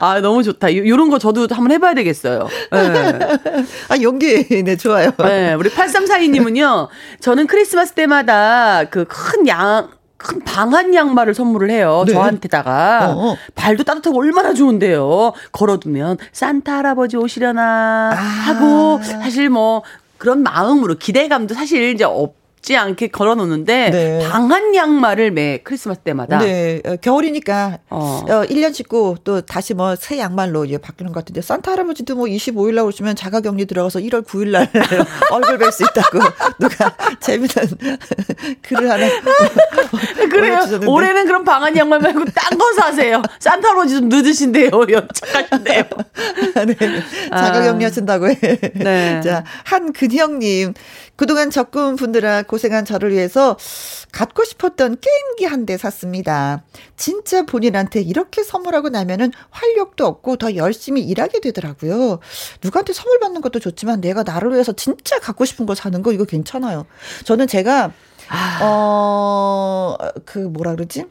아, 너무 좋다. 요, 런거 저도 한번 해봐야 되겠어요. 네. [LAUGHS] 아, 용기, 네, 좋아요. 네, 우리 8342님은요, 저는 크리스마스 때마다 그 큰 양, 큰 방한 양말을 선물을 해요. 네. 저한테다가. 어어. 어. 발도 따뜻하고 얼마나 좋은데요. 걸어두면 산타 할아버지 오시려나 아. 하고 사실 뭐 그런 마음으로 기대감도 사실 이제 없 지 않게 걸어 놓는데 네. 방한 양말을 매 크리스마스 때마다 네. 어, 겨울이니까 어. 어 1년 씻고 또 다시 뭐 새 양말로 이제 바뀌는 것 같은데 산타 할아버지도 뭐 25일 날 오시면 자가 격리 들어가서 1월 9일 날 [LAUGHS] 얼굴 뵐 수 있다고 누가 [LAUGHS] 재미난 [LAUGHS] 글을 하나 그래요. 올해는 그럼 방한 양말 말고 딴 거 사세요. 산타 할아버지 좀 늦으신데요. 착하신데요. 네. 자가 격리 하신다고 해. 네. 자, 한근형 님. 그동안 적금 분들아 고생한 저를 위해서 갖고 싶었던 게임기 한 대 샀습니다. 진짜 본인한테 이렇게 선물하고 나면은 활력도 없고 더 열심히 일하게 되더라고요. 누구한테 선물 받는 것도 좋지만 내가 나를 위해서 진짜 갖고 싶은 거 사는 거 이거 괜찮아요. 저는 제가 아. 어, 그 뭐라 그러지?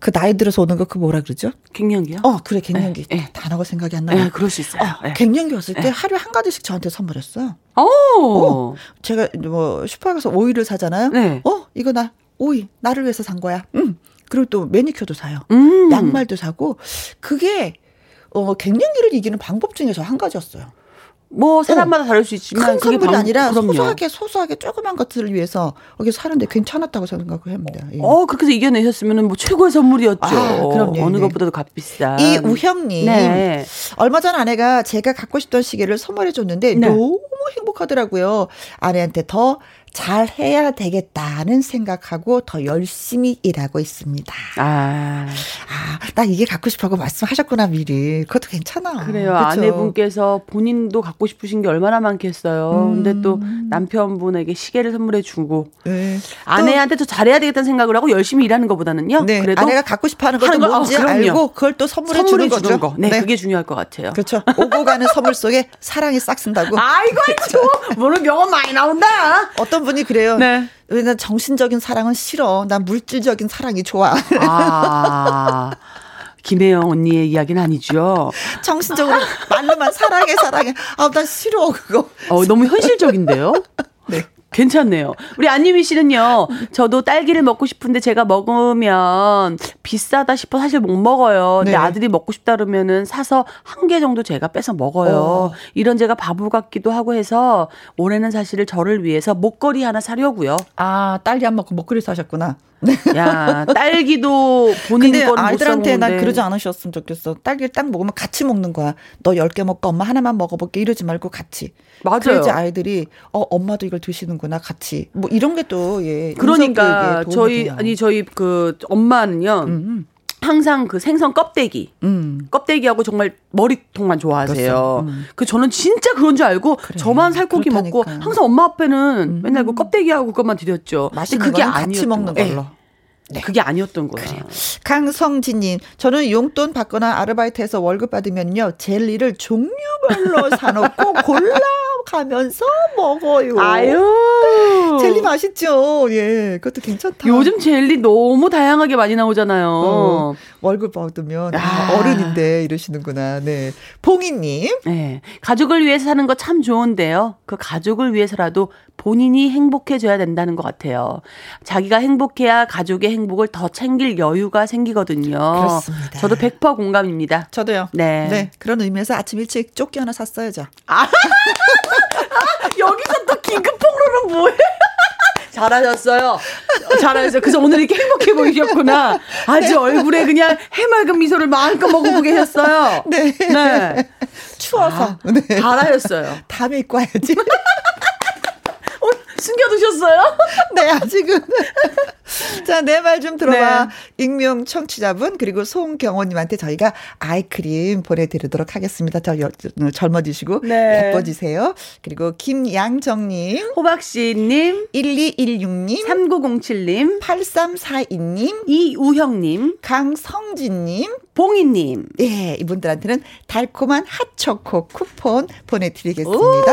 그 나이 들어서 오는 거 그 뭐라 그러죠? 갱년기요? 어, 그래 갱년기. 네, 네. 단어가 생각이 안 나요. 네, 그럴 수 있어요. 어, 네. 갱년기 왔을 때 하루에 한 가지씩 저한테 선물했어요. 오. 어, 제가 뭐 슈퍼에 가서 오이를 사잖아요. 네. 어, 이거 나 오이 나를 위해서 산 거야. 음. 그리고 또 매니큐어도 사요. 음. 양말도 사고 그게 어 갱년기를 이기는 방법 중에서 한 가지였어요. 뭐 사람마다 어, 다를 수 있지만 큰 선물이 방, 아니라 그럼요. 소소하게 소소하게 조그만 것들을 위해서 여기 사는데 괜찮았다고 생각을 합니다. 예. 어 그렇게 이겨내셨으면 뭐 최고의 선물이었죠. 아, 그럼요. 어느 네. 것보다도 값비싼. 이 우형님 네. 얼마 전 아내가 제가 갖고 싶던 시계를 선물해 줬는데 네. 너무 행복하더라고요. 아내한테 더 잘 해야 되겠다는 생각하고 더 열심히 일하고 있습니다. 아, 아, 나 이게 갖고 싶다고 말씀하셨구나 미리. 그것도 괜찮아. 그래요. 그쵸? 아내분께서 본인도 갖고 싶으신 게 얼마나 많겠어요. 음. 근데 또 남편분에게 시계를 선물해 주고 네. 아내한테 더 잘해야 되겠다는 생각을 하고 열심히 일하는 것보다는요. 네. 그래도 아내가 갖고 싶어하는 것도 뭔지 어, 알고 그걸 또 선물해, 선물해 주는, 주는 거죠. 네, 네, 그게 중요할 것 같아요. 그렇죠. 오고 가는 선물 속에 사랑이 싹 쓴다고. [LAUGHS] 아이고, 아이고, 뭐는 명언 많이 나온다. 어떤 분이 그래요. 네. 난 정신적인 사랑은 싫어. 난 물질적인 사랑이 좋아. 아. 김혜영 언니의 이야기는 아니죠. 정신적으로 말로만 사랑해 사랑해. 아, 난 싫어 그거. 어, 너무 현실적인데요. 네. 괜찮네요. 우리 안유미 씨는요, 저도 딸기를 먹고 싶은데 제가 먹으면 비싸다 싶어 사실 못 먹어요. 근데 네. 아들이 먹고 싶다 그러면은 사서 한 개 정도 제가 빼서 먹어요. 어. 이런 제가 바보 같기도 하고 해서 올해는 사실 저를 위해서 목걸이 하나 사려고요. 아, 딸기 안 먹고 목걸이 사셨구나. 야, 딸기도 본인 근데 아이들한테 난 그러지 않으셨으면 좋겠어. 딸기를 딱 먹으면 같이 먹는 거야. 너 10개 먹고 엄마 하나만 먹어볼게 이러지 말고 같이. 맞아요. 그래야지 아이들이 어 엄마도 이걸 드시는구나 같이. 뭐 이런 게 또 예. 그러니까 저희 돼요. 아니 저희 그 엄마는요. 음. 음. 항상 그 생선 껍데기, 음. 껍데기하고 정말 머리통만 좋아하세요. 음. 그 저는 진짜 그런 줄 알고 그래. 저만 살코기 그렇다니까. 먹고 항상 엄마 앞에는 음. 맨날 그 껍데기하고 그것만 드렸죠. 맛있는 그게 같이 먹는 걸로. 네. 네. 그게 아니었던 거예요. 그래요. 강성진님, 저는 용돈 받거나 아르바이트해서 월급 받으면요 젤리를 종류별로 [LAUGHS] 사놓고 골라 가면서 먹어요. 아유. 젤리 맛있죠. 예. 그것도 괜찮다. 요즘 젤리 너무 다양하게 많이 나오잖아요. 어, 월급 받으면 아. 어른인데 이러시는구나. 네. 봉이님. 네. 가족을 위해서 사는 거 참 좋은데요. 그 가족을 위해서라도 본인이 행복해져야 된다는 것 같아요. 자기가 행복해야 가족의 행복을 더 챙길 여유가 생기거든요. 그렇습니다. 저도 100% 공감입니다. 저도요. 네. 네. 그런 의미에서 아침 일찍 조끼 하나 샀어야죠. 아. [LAUGHS] 여기서 또 긴급 폭로는 뭐해? [LAUGHS] 잘하셨어요. 잘하셨어요. 그래서 오늘 이렇게 행복해 보이셨구나. 아주 네. 얼굴에 그냥 해맑은 미소를 마음껏 먹어보고 계셨어요. 네. 네. 추워서. 아, 네. 잘하셨어요. 다음에 입고 와야지. [LAUGHS] 숨겨두셨어요? [LAUGHS] 네, 아직은. [LAUGHS] 자, 내 말 좀 들어봐. 네. 익명 청취자분, 그리고 송경호님한테 저희가 아이크림 보내드리도록 하겠습니다. 저 젊어지시고, 네. 예뻐지세요. 그리고 김양정님, 호박씨님, 1216님, 3907님, 8342님, 이우형님, 강성진님, 봉이님. 예, 이분들한테는 달콤한 핫초코 쿠폰 보내드리겠습니다.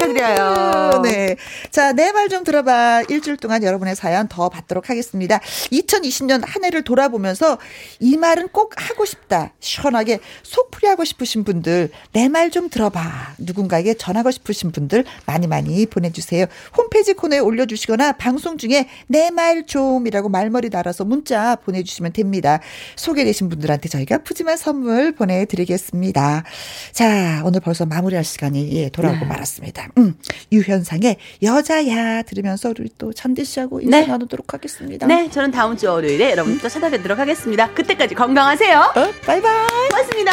축하드려요. 네. 자, 내 말 좀 들어봐. 일주일 동안 여러분의 사연 더 받도록 하겠습니다. 2020년 한 해를 돌아보면서 이 말은 꼭 하고 싶다. 시원하게 속풀이 하고 싶으신 분들, 내 말 좀 들어봐. 누군가에게 전하고 싶으신 분들 많이 많이 보내주세요. 홈페이지 코너에 올려주시거나 방송 중에 내 말 좀이라고 말머리 달아서 문자 보내주시면 됩니다. 소개되신 분들한테 저희가 푸짐한 선물 보내드리겠습니다. 자, 오늘 벌써 마무리할 시간이 예, 돌아오고 네. 말았습니다. 음, 유현상의 여자야 들으면서 우리 또 잔디 씨하고 인사 네. 나누도록 하겠습니다. 네, 저는 다음 주 월요일에 여러분 또 찾아뵙도록 하겠습니다. 그때까지 건강하세요. 어, 바이바이. 고맙습니다.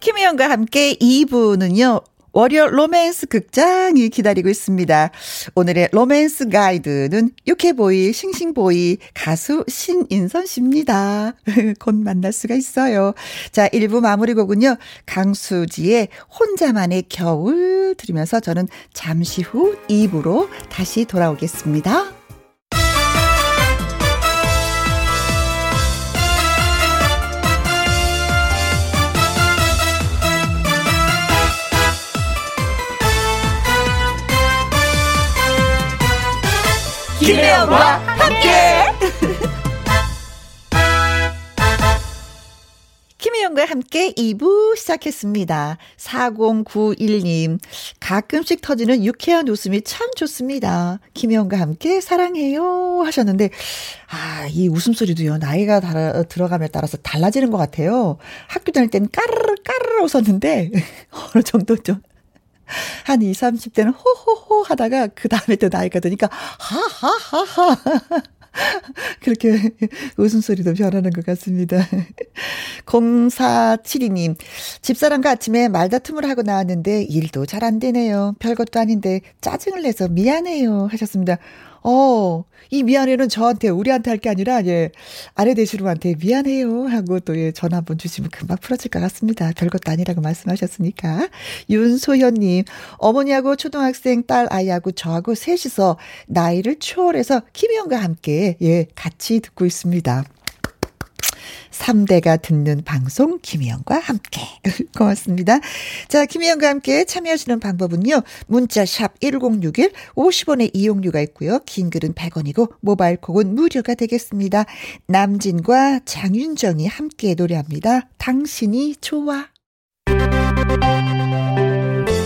김혜영과 함께 2부는요. 월요 로맨스 극장이 기다리고 있습니다. 오늘의 로맨스 가이드는 유쾌보이, 싱싱보이, 가수 신인선 씨입니다. [LAUGHS] 곧 만날 수가 있어요. 자, 1부 마무리 곡은요. 강수지의 혼자만의 겨울 들으면서 저는 잠시 후 2부로 다시 돌아오겠습니다. 김혜영과 함께. [LAUGHS] 김혜영과 함께 2부 시작했습니다. 4091님, 가끔씩 터지는 유쾌한 웃음이 참 좋습니다. 김혜영과 함께 사랑해요 하셨는데, 아, 이 웃음소리도요, 나이가 달아, 들어감에 따라서 달라지는 것 같아요. 학교 다닐 땐 까르르 까르르 웃었는데, [LAUGHS] 어느 정도 좀 한 20, 30대는 호호호 하다가 그 다음에 또 나이가 드니까 하하하하. [LAUGHS] 그렇게 웃음소리도 변하는 것 같습니다. 0472님, 집사람과 아침에 말다툼을 하고 나왔는데 일도 잘 안 되네요. 별것도 아닌데 짜증을 내서 미안해요. 하셨습니다. 어, 이 미안해는 저한테, 우리한테 할 게 아니라, 예, 아내 되시루한테 미안해요. 하고 또, 예, 전화 한번 주시면 금방 풀어질 것 같습니다. 별것도 아니라고 말씀하셨으니까. 윤소현님, 어머니하고 초등학생 딸 아이하고 저하고 셋이서 나이를 초월해서 김희영과 함께, 예, 같이 듣고 있습니다. 3대가 듣는 방송 김희영과 함께. [LAUGHS] 고맙습니다. 자, 김희영과 함께 참여하시는 방법은요. 문자 샵 1061, 50원의 이용료가 있고요. 긴 글은 100원이고 모바일 콕은 무료가 되겠습니다. 남진과 장윤정이 함께 노래합니다. 당신이 좋아.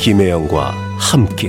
김혜영과 함께.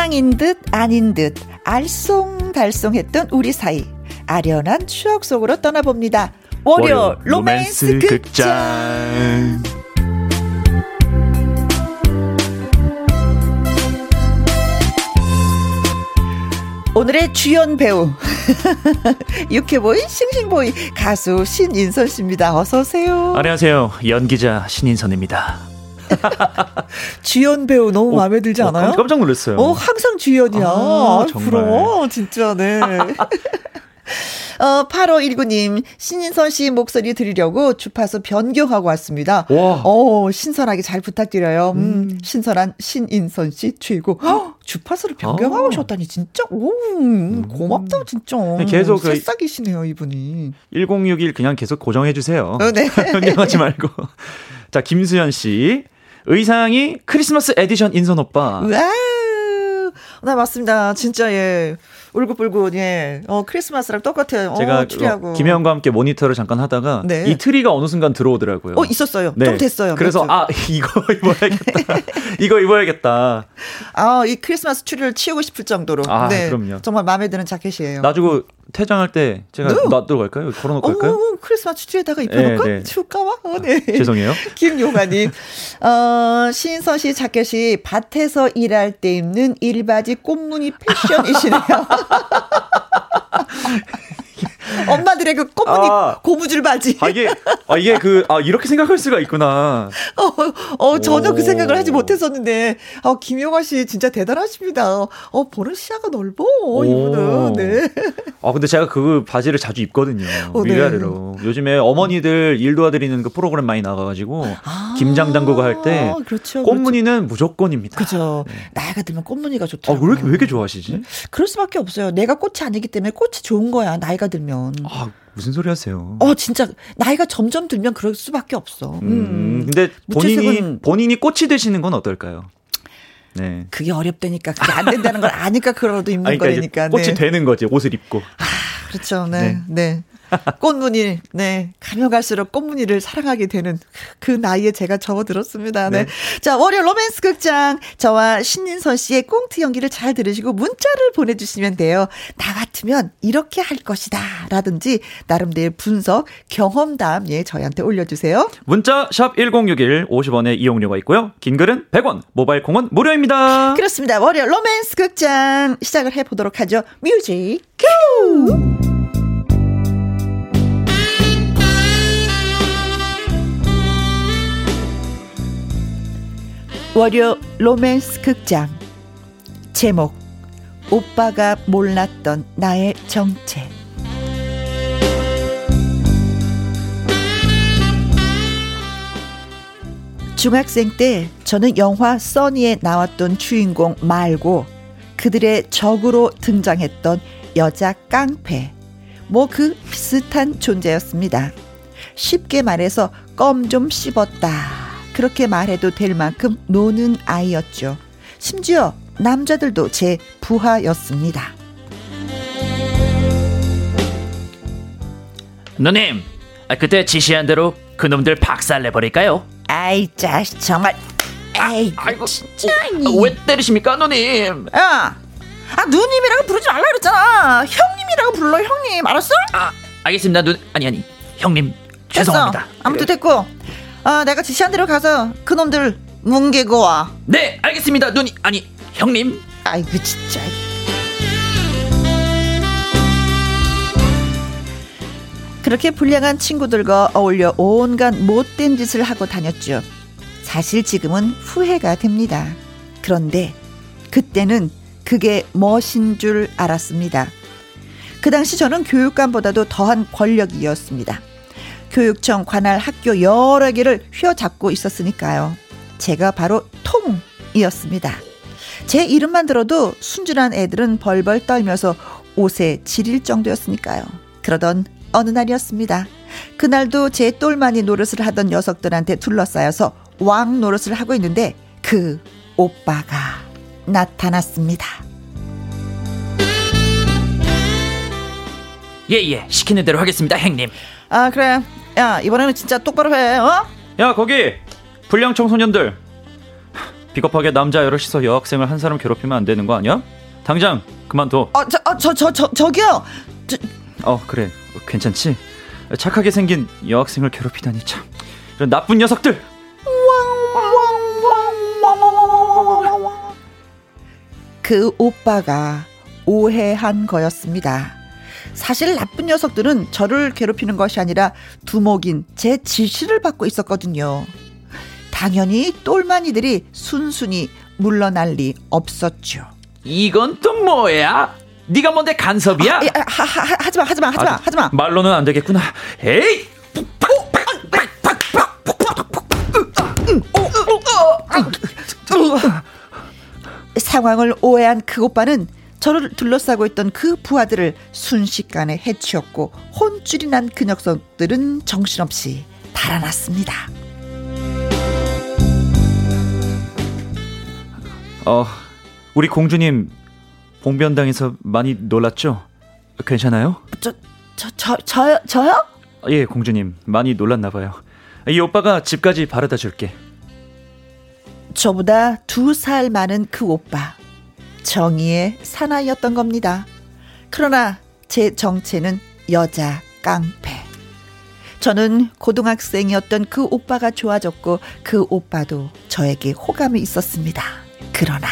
사랑인 듯 아닌 듯 알쏭달쏭했던 우리 사이 아련한 추억 속으로 떠나봅니다. 월요 로맨스, 로맨스 극장. 오늘의 주연 배우 [LAUGHS] 육회보이 싱싱보이 가수 신인선 씨입니다. 어서 오세요. 안녕하세요. 연기자 신인선입니다. [LAUGHS] 주연 배우 너무 오, 마음에 들지 않아요? 오, 깜짝 놀랐어요. 어, 항상 주연이야. 아, 부러워, 진짜, 네. [LAUGHS] 어, 8519님, 신인선 씨 목소리 들으려고 주파수 변경하고 왔습니다. 와. 어, 신선하게 잘 부탁드려요. 음, 음. 신선한 신인선 씨 최고. 헉, 주파수를 변경하고 아. 오셨다니, 진짜. 오, 음, 고맙다, 진짜. 계속. 그 새싹이시네요, 이분이. 1061 그냥 계속 고정해주세요. 어, 네. [LAUGHS] 변경하지 말고. 자, 김수현 씨. 의상이 크리스마스 에디션 인선 오빠. Wow. 네, 맞습니다. 진짜, 예. 울긋불긋 예. 어 크리스마스랑 똑같아요. 제가 어, 김혜영과 함께 모니터를 잠깐 하다가 네. 이 트리가 어느 순간 들어오더라고요. 어 있었어요. 네. 좀 됐어요. 그래서 아 [LAUGHS] 이거 입어야겠다. [LAUGHS] 이거 입어야겠다. 아이 크리스마스 트리를 치우고 싶을 정도로. 아 네. 그럼요. 정말 마음에 드는 자켓이에요. 놔두고 퇴장할 때 제가 네. 놔두고 갈까요? 걸어놓고 어, 갈까요? 어, 크리스마스 트리에다가 입혀놓고 네, 네. 치울까봐? 어, 네. 아, [LAUGHS] 죄송해요. [LAUGHS] 김용아님, 어, 신선 씨 자켓이 밭에서 일할 때 입는 일바지 꽃무늬 패션이시네요. [LAUGHS] [LAUGHS] 엄마들의 그 꽃무늬 아, 고무줄 바지. 아, 이게, 아, 이게 그, 아, 이렇게 생각할 수가 있구나. 어, 어, 전혀 오. 그 생각을 하지 못했었는데, 어, 김용화 씨 진짜 대단하십니다. 어, 보는 시야가 넓어, 이분은. 네. 아, 근데 제가 그 바지를 자주 입거든요. 어, 네. 위아래로. 요즘에 어머니들 일 도와드리는 그 프로그램 많이 나가가지고, 아, 김장 담그고 할 때, 그렇죠, 꽃무늬는 그렇죠. 무조건입니다. 그죠. 네. 나이가 들면 꽃무늬가 좋다. 아, 왜 이렇게, 왜 이렇게 좋아하시지? 그럴 수밖에 없어요. 내가 꽃이 아니기 때문에 꽃이 좋은 거야, 나이가 들면. 음. 아, 무슨 소리 하세요? 어, 진짜 나이가 점점 들면 그럴 수밖에 없어. 음. 음. 근데 본인이 본인이 꽃이 되시는 건 어떨까요? 네. 그게 어렵다니까 그게 안 된다는 걸 아니까 그러도 입는 아니, 그러니까 거니까. 꽃이 네. 되는 거지 옷을 입고. 아, 그렇죠. 네. 네. 네. [LAUGHS] 꽃무늬, 네. 가면 갈수록 꽃무늬를 사랑하게 되는 그 나이에 제가 접어들었습니다. 네. 네. 자, 월요 로맨스 극장. 저와 신인선 씨의 꽁트 연기를 잘 들으시고 문자를 보내주시면 돼요. 나 같으면 이렇게 할 것이다. 라든지, 나름대로 분석, 경험담, 예, 저희한테 올려주세요. 문자, 샵 1061, 50원의 이용료가 있고요. 긴 글은 100원, 모바일 콩은 무료입니다. 그렇습니다. 월요 로맨스 극장. 시작을 해보도록 하죠. Music, cue! 월요 로맨스 극장 제목 오빠가 몰랐던 나의 정체 중학생 때 저는 영화 써니에 나왔던 주인공 말고 그들의 적으로 등장했던 여자 깡패 뭐 그 비슷한 존재였습니다. 쉽게 말해서 껌 좀 씹었다. 그렇게 말해도 될 만큼 노는 아이였죠. 심지어 남자들도 제 부하였습니다. 누님, 아, 그때 지시한 대로 그놈들 박살내 버릴까요? 아이 자식 정말 에이 아, 이고 진짜 어, 왜 때리십니까 누님? 야, 아 누님이라고 부르지 말라 그랬잖아. 형님이라고 불러 형님 알았어? 아 알겠습니다 누 아니 아니 형님 죄송합니다. 됐어. 아무튼 됐고, 아 내가 지시한 대로 가서 그놈들 뭉개고 와. 네 알겠습니다 누님 아니 형님. 아이고 진짜. 그렇게 불량한 친구들과 어울려 온갖 못된 짓을 하고 다녔죠. 사실 지금은 후회가 됩니다. 그런데 그때는 그게 멋인 줄 알았습니다. 그 당시 저는 교육감보다도 더한 권력이었습니다. 교육청 관할 학교 여러 개를 휘어잡고 있었으니까요. 제가 바로 통이었습니다. 제 이름만 들어도 순진한 애들은 벌벌 떨면서 옷에 지릴 정도였으니까요. 그러던 어느 날이었습니다. 그날도 제 똘마니 노릇을 하던 녀석들한테 둘러싸여서 왕 노릇을 하고 있는데 그 오빠가 나타났습니다. 예예 예, 시키는 대로 하겠습니다 행님. 아 그래 야 이번에는 진짜 똑바로 해 어? 야 거기 불량 청소년들 비겁하게 남자 여럿이서 여학생을 한 사람 괴롭히면 안 되는 거 아니야? 당장 그만둬. 어저저저 저, 저, 저, 기요 저... 어 그래 괜찮지? 착하게 생긴 여학생을 괴롭히다니 참 이런 나쁜 녀석들. 그 오빠가 오해한 거였습니다. 사실 나쁜 녀석들은 저를 괴롭히는 것이 아니라 두목인 제 지시를 받고 있었거든요. 당연히 똘마니들이 순순히 물러날 리 없었죠. 이건 또 뭐야? 네가 뭔데 간섭이야? 아, 야, 하, 하, 하지마 하지마 하지마 아, 하지마 말로는 안 되겠구나 에이 상황을 오해한 그 오빠는 저를 둘러싸고 있던 그 부하들을 순식간에 해치웠고 혼쭐이 난 그 녀석들은 정신없이 달아났습니다. 어, 우리 공주님 봉변당에서 많이 놀랐죠? 괜찮아요? 저, 저, 저, 저요? 저요? 예, 공주님 많이 놀랐나 봐요. 이 오빠가 집까지 바래다 줄게. 저보다 두 살 많은 그 오빠. 정의의 사나이였던 겁니다. 그러나 제 정체는 여자 깡패. 저는 고등학생이었던 그 오빠가 좋아졌고 그 오빠도 저에게 호감이 있었습니다. 그러나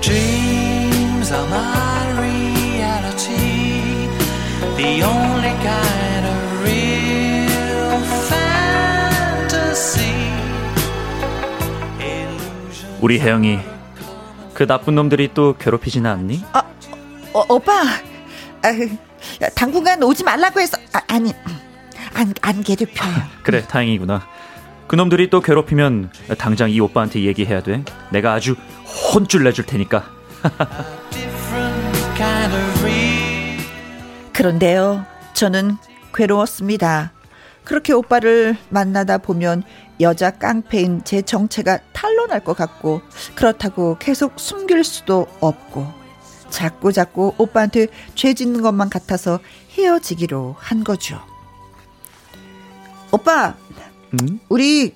Dreams are my reality. The only kind of real fantasy. 우리 혜영이 그 나쁜 놈들이 또 괴롭히지는 않니? 아, 어, 오빠. 아, 당분간 오지 말라고 해서 아, 아니 안, 안 괴롭혀요. [LAUGHS] 그래 다행이구나. 그놈들이 또 괴롭히면 당장 이 오빠한테 얘기해야 돼. 내가 아주 혼쭐 내줄 테니까. [LAUGHS] 그런데요, 저는 괴로웠습니다. 그렇게 오빠를 만나다 보면 여자 깡패인 제 정체가 탄로날 것 같고 그렇다고 계속 숨길 수도 없고 자꾸 자꾸 오빠한테 죄 짓는 것만 같아서 헤어지기로 한 거죠. 오빠, 응? 우리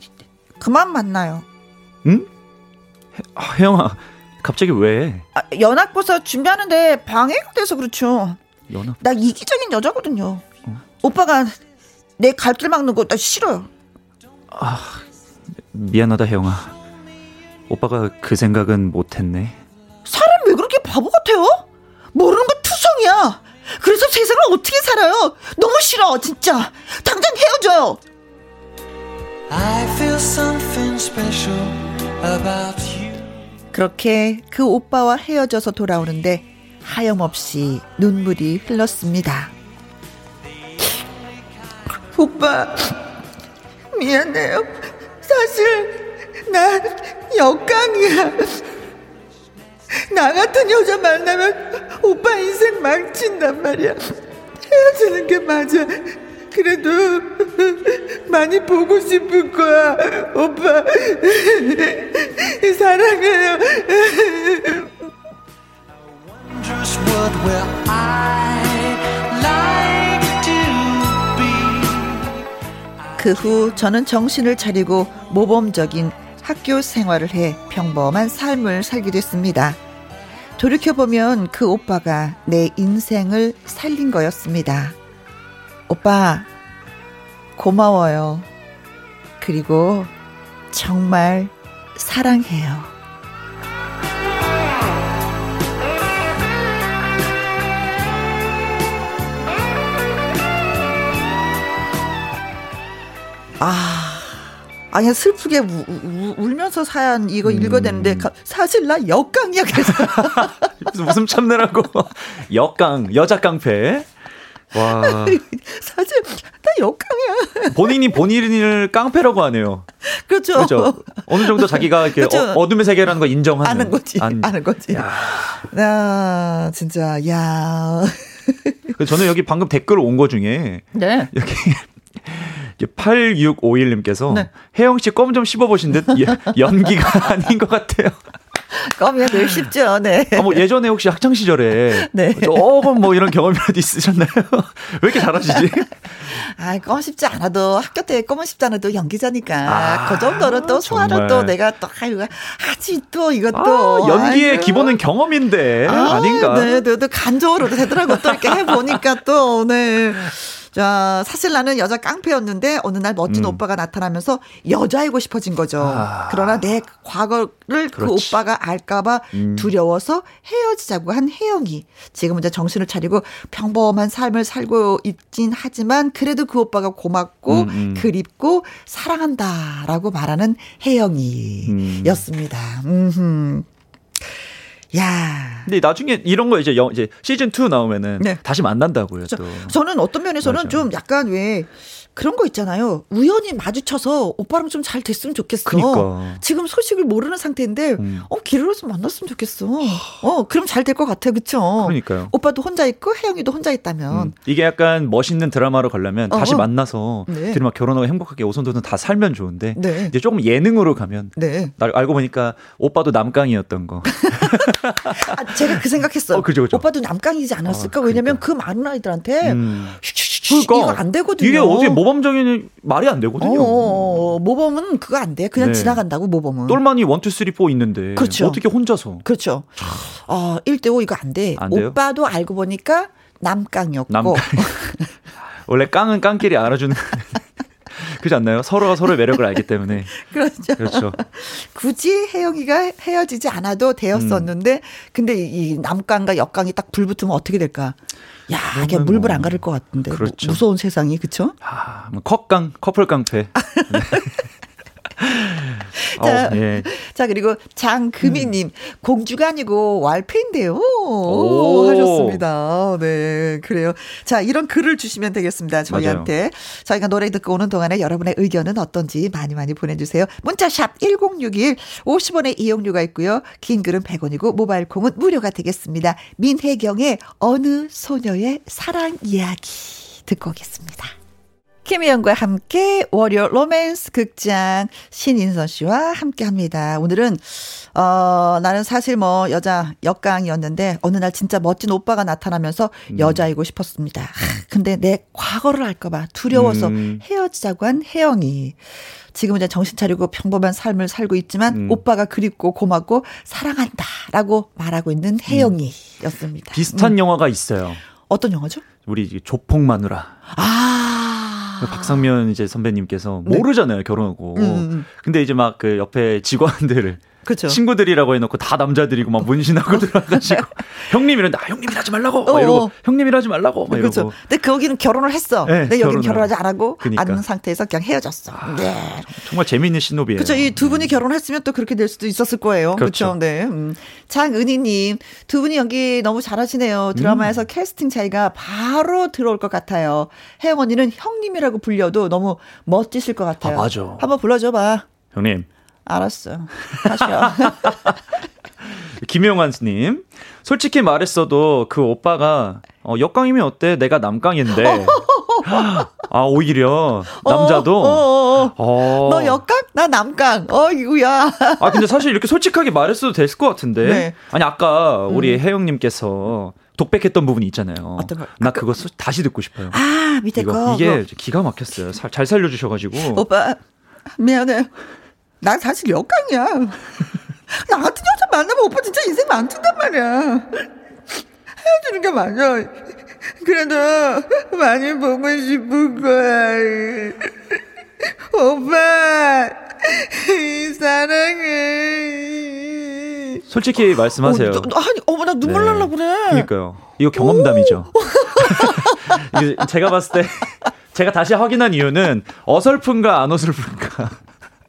그만 만나요. 응? 혜영아, 갑자기 왜? 아, 연합고사 준비하는데 방해가 돼서 그렇죠. 연합? 나 이기적인 여자거든요. 어? 오빠가 내 갈 길 막는 거 나 싫어요. 아, 미안하다 혜영아. 오빠가 그 생각은 못했네. 사람 왜 그렇게 바보 같아요? 모르는 거 투성이야. 그래서 세상을 어떻게 살아요? 너무 싫어, 진짜. 당장 헤어져요. I feel something special about you. 그렇게 그 오빠와 헤어져서 돌아오는데 하염없이 눈물이 흘렀습니다. 오빠, 미안해요. 사실 난 역강이야. 나 같은 여자 만나면 오빠 인생 망친단 말이야. 헤어지는 게 맞아. 그래도 많이 보고 싶을 거야. 오빠. 사랑해요. 그 후 저는 정신을 차리고 모범적인 학교 생활을 해 평범한 삶을 살게 됐습니다. 돌이켜보면 그 오빠가 내 인생을 살린 거였습니다. 오빠, 고마워요. 그리고 정말 사랑해요. 아, 아니 슬프게 우, 우, 울면서 사연 이거 음. 읽어야 되는데 사실 나 역강이야 그래서. [LAUGHS] 웃음 참느라고. [LAUGHS] 역강 여자 깡패. 와. [LAUGHS] 사실 나 역강이야. 본인이 본인을 깡패라고 하네요. 그렇죠. 그렇죠. 어느 정도 자기가 이렇게 그렇죠. 어, 둠의 세계라는 걸 인정하는 아는 거지 안, 아는 거지. 야, 야 진짜 야. 저는 여기 방금 댓글 온 거 중에 네. 여기 8651님께서 네. 혜영 씨 껌 좀 씹어보신 듯 연기가 [LAUGHS] 아닌 것 같아요. 껌이야 늘 쉽죠. 네. 아, 뭐 예전에 혹시 학창 시절에 네. 조금 뭐 이런 경험이라도 있으셨나요? [LAUGHS] 왜 이렇게 잘하시지? 아, 껌 씹지 않아도 학교 때 껌을 씹지 않아도 연기자니까 아, 그 정도로 또 소화를 또 내가 또 아유 하지 또 이것도 아, 연기의 아이고. 기본은 경험인데 아, 닌가 네, 네, 네, 간접으로도 되더라고 또 이렇게 해보니까 또 네. 자, 사실 나는 여자 깡패였는데 어느 날 멋진 음. 오빠가 나타나면서 여자이고 싶어진 거죠. 아. 그러나 내 과거를 그 그렇지. 그 오빠가 알까봐 음. 두려워서 헤어지자고 한 혜영이 지금 이제 정신을 차리고 평범한 삶을 살고 있긴 하지만 그래도 그 오빠가 고맙고 음, 음. 그립고 사랑한다라고 말하는 혜영이였습니다. 음. 야. 근데 나중에 이런 거 이제 영, 이제 시즌 2 나오면은 네. 다시 만난다고요. 또. 저는 어떤 면에서는 맞아. 좀 약간 왜 그런 거 있잖아요. 우연히 마주쳐서 오빠랑 좀 잘 됐으면 좋겠어. 그러니까. 지금 소식을 모르는 상태인데, 음. 어, 길을 좀 만났으면 좋겠어. 어, 그럼 잘 될 것 같아. 그쵸? 그러니까요. 오빠도 혼자 있고, 혜영이도 혼자 있다면. 음. 이게 약간 멋있는 드라마로 가려면 다시 어 만나서, 네. 둘이 막 결혼하고 행복하게 오손도손 다 살면 좋은데, 네. 이제 조금 예능으로 가면, 네. 나 알고 보니까 오빠도 남강이었던 거. [LAUGHS] 아, 제가 그 생각했어요. 어, 그죠, 그죠. 오빠도 남강이지 않았을까? 아, 왜냐면 그 많은 아이들한테, 음. 그러니까. 이거 안 되거든요. 이게 어떻게 모범적인 말이 안 되거든요. 어, 모범은 그거 안 돼. 그냥 네. 지나간다고 모범은. 똘마니 1, 2, 3, 4 있는데. 그렇죠. 어떻게 혼자서. 그렇죠. 어, 1대 5 이거 안 돼. 안 오빠도 알고 보니까 남깡이었고. 남깡. [LAUGHS] 원래 깡은 깡끼리 알아주는. [LAUGHS] 그렇지 않나요? 서로가 서로의 매력을 알기 때문에. [LAUGHS] 그렇죠. 그렇죠. 굳이 혜영이가 헤어지지 않아도 되었었는데, 음. 근데 이 남깡과 역깡이 딱 불붙으면 어떻게 될까? 야, 이게 물불 안뭐 가릴 것 같은데. 그렇죠. 무서운 세상이, 그쵸? 아, 뭐 컵깡, 커플 깡패. [LAUGHS] 네. 자, 어, 예. 자, 그리고 장금희님, 음. 공주가 아니고 왈페인데요. 오, 하셨습니다. 네, 그래요. 자, 이런 글을 주시면 되겠습니다. 저희한테. 맞아요. 저희가 노래 듣고 오는 동안에 여러분의 의견은 어떤지 많이 많이 보내주세요. 문자샵 1061, 50원의 이용료가 있고요. 긴 글은 100원이고, 모바일 콩은 무료가 되겠습니다. 민혜경의 어느 소녀의 사랑 이야기 듣고 오겠습니다. 김희영과 함께 월요 로맨스 극장 신인선 씨와 함께 합니다. 오늘은, 어, 나는 사실 뭐 여자 역강이었는데 어느 날 진짜 멋진 오빠가 나타나면서 음. 여자이고 싶었습니다. 하, 근데 내 과거를 알까봐 두려워서 음. 헤어지자고 한 혜영이. 지금 이제 정신 차리고 평범한 삶을 살고 있지만 음. 오빠가 그립고 고맙고 사랑한다라고 말하고 있는 혜영이였습니다. 비슷한 음. 영화가 있어요. 어떤 영화죠? 우리 조폭 마누라. 아. 그 박상면 이제 선배님께서 네. 모르잖아요 결혼하고. 음. 음, 음. 근데 이제 막 그 옆에 직원들을 그쵸. 친구들이라고 해놓고 다 남자들이고 막 문신하고 들어가가지고 형님 이런데 아 형님이 하지 말라고 막 이러고 어. 형님이 하지 말라고 막 그렇죠. 근데 거기는 결혼을 했어. 네, 근데 여기는 결혼하지 않고 그러니까. 않은 상태에서 그냥 헤어졌어. 아, 네. 정말 재미있는 신호비예요. 그렇죠. 이 두 분이 음. 결혼했으면 또 그렇게 될 수도 있었을 거예요. 그렇죠. 그렇죠? 네. 음. 장은희님 두 분이 연기 너무 잘하시네요. 드라마에서 음. 캐스팅 차이가 바로 들어올 것 같아요. 혜영 언니는 형님이라고 불려도 너무 멋지실 것 같아요. 아, 맞아. 한번 불러줘봐. 형님. 알았어. 하셔. [LAUGHS] 김용환님, 솔직히 말했어도 그 오빠가 어, 역강이면 어때? 내가 남강인데. 아, 오히려 남자도 어, 어, 어, 어. 너 역강? 나 남강. 어, 이거야. 아, 근데 사실 이렇게 솔직하게 말했어도 됐을 것 같은데. 네. 아니, 아까 우리 음. 혜영 님께서 독백했던 부분이 있잖아요. 어떤 거? 나 그거 수, 다시 듣고 싶어요. 아, 밑에 이거, 거. 이게 기가 막혔어요. 사, 잘 살려주셔가지고. 오빠, 미안해. 난 사실 역강이야. [LAUGHS] 나 같은 여자 만나면 오빠 진짜 인생 망친단 말이야. 헤어지는 게 맞아. 그래도 많이 보고 싶은 거야. 오빠, 사랑해. 솔직히 말씀하세요. 어, 너, 아니, 어머, 나 눈물 네. 날라 그래. 그니까요. 이거 경험담이죠. [LAUGHS] 제가 봤을 때, 제가 다시 확인한 이유는 어설픈가 안 어설픈가.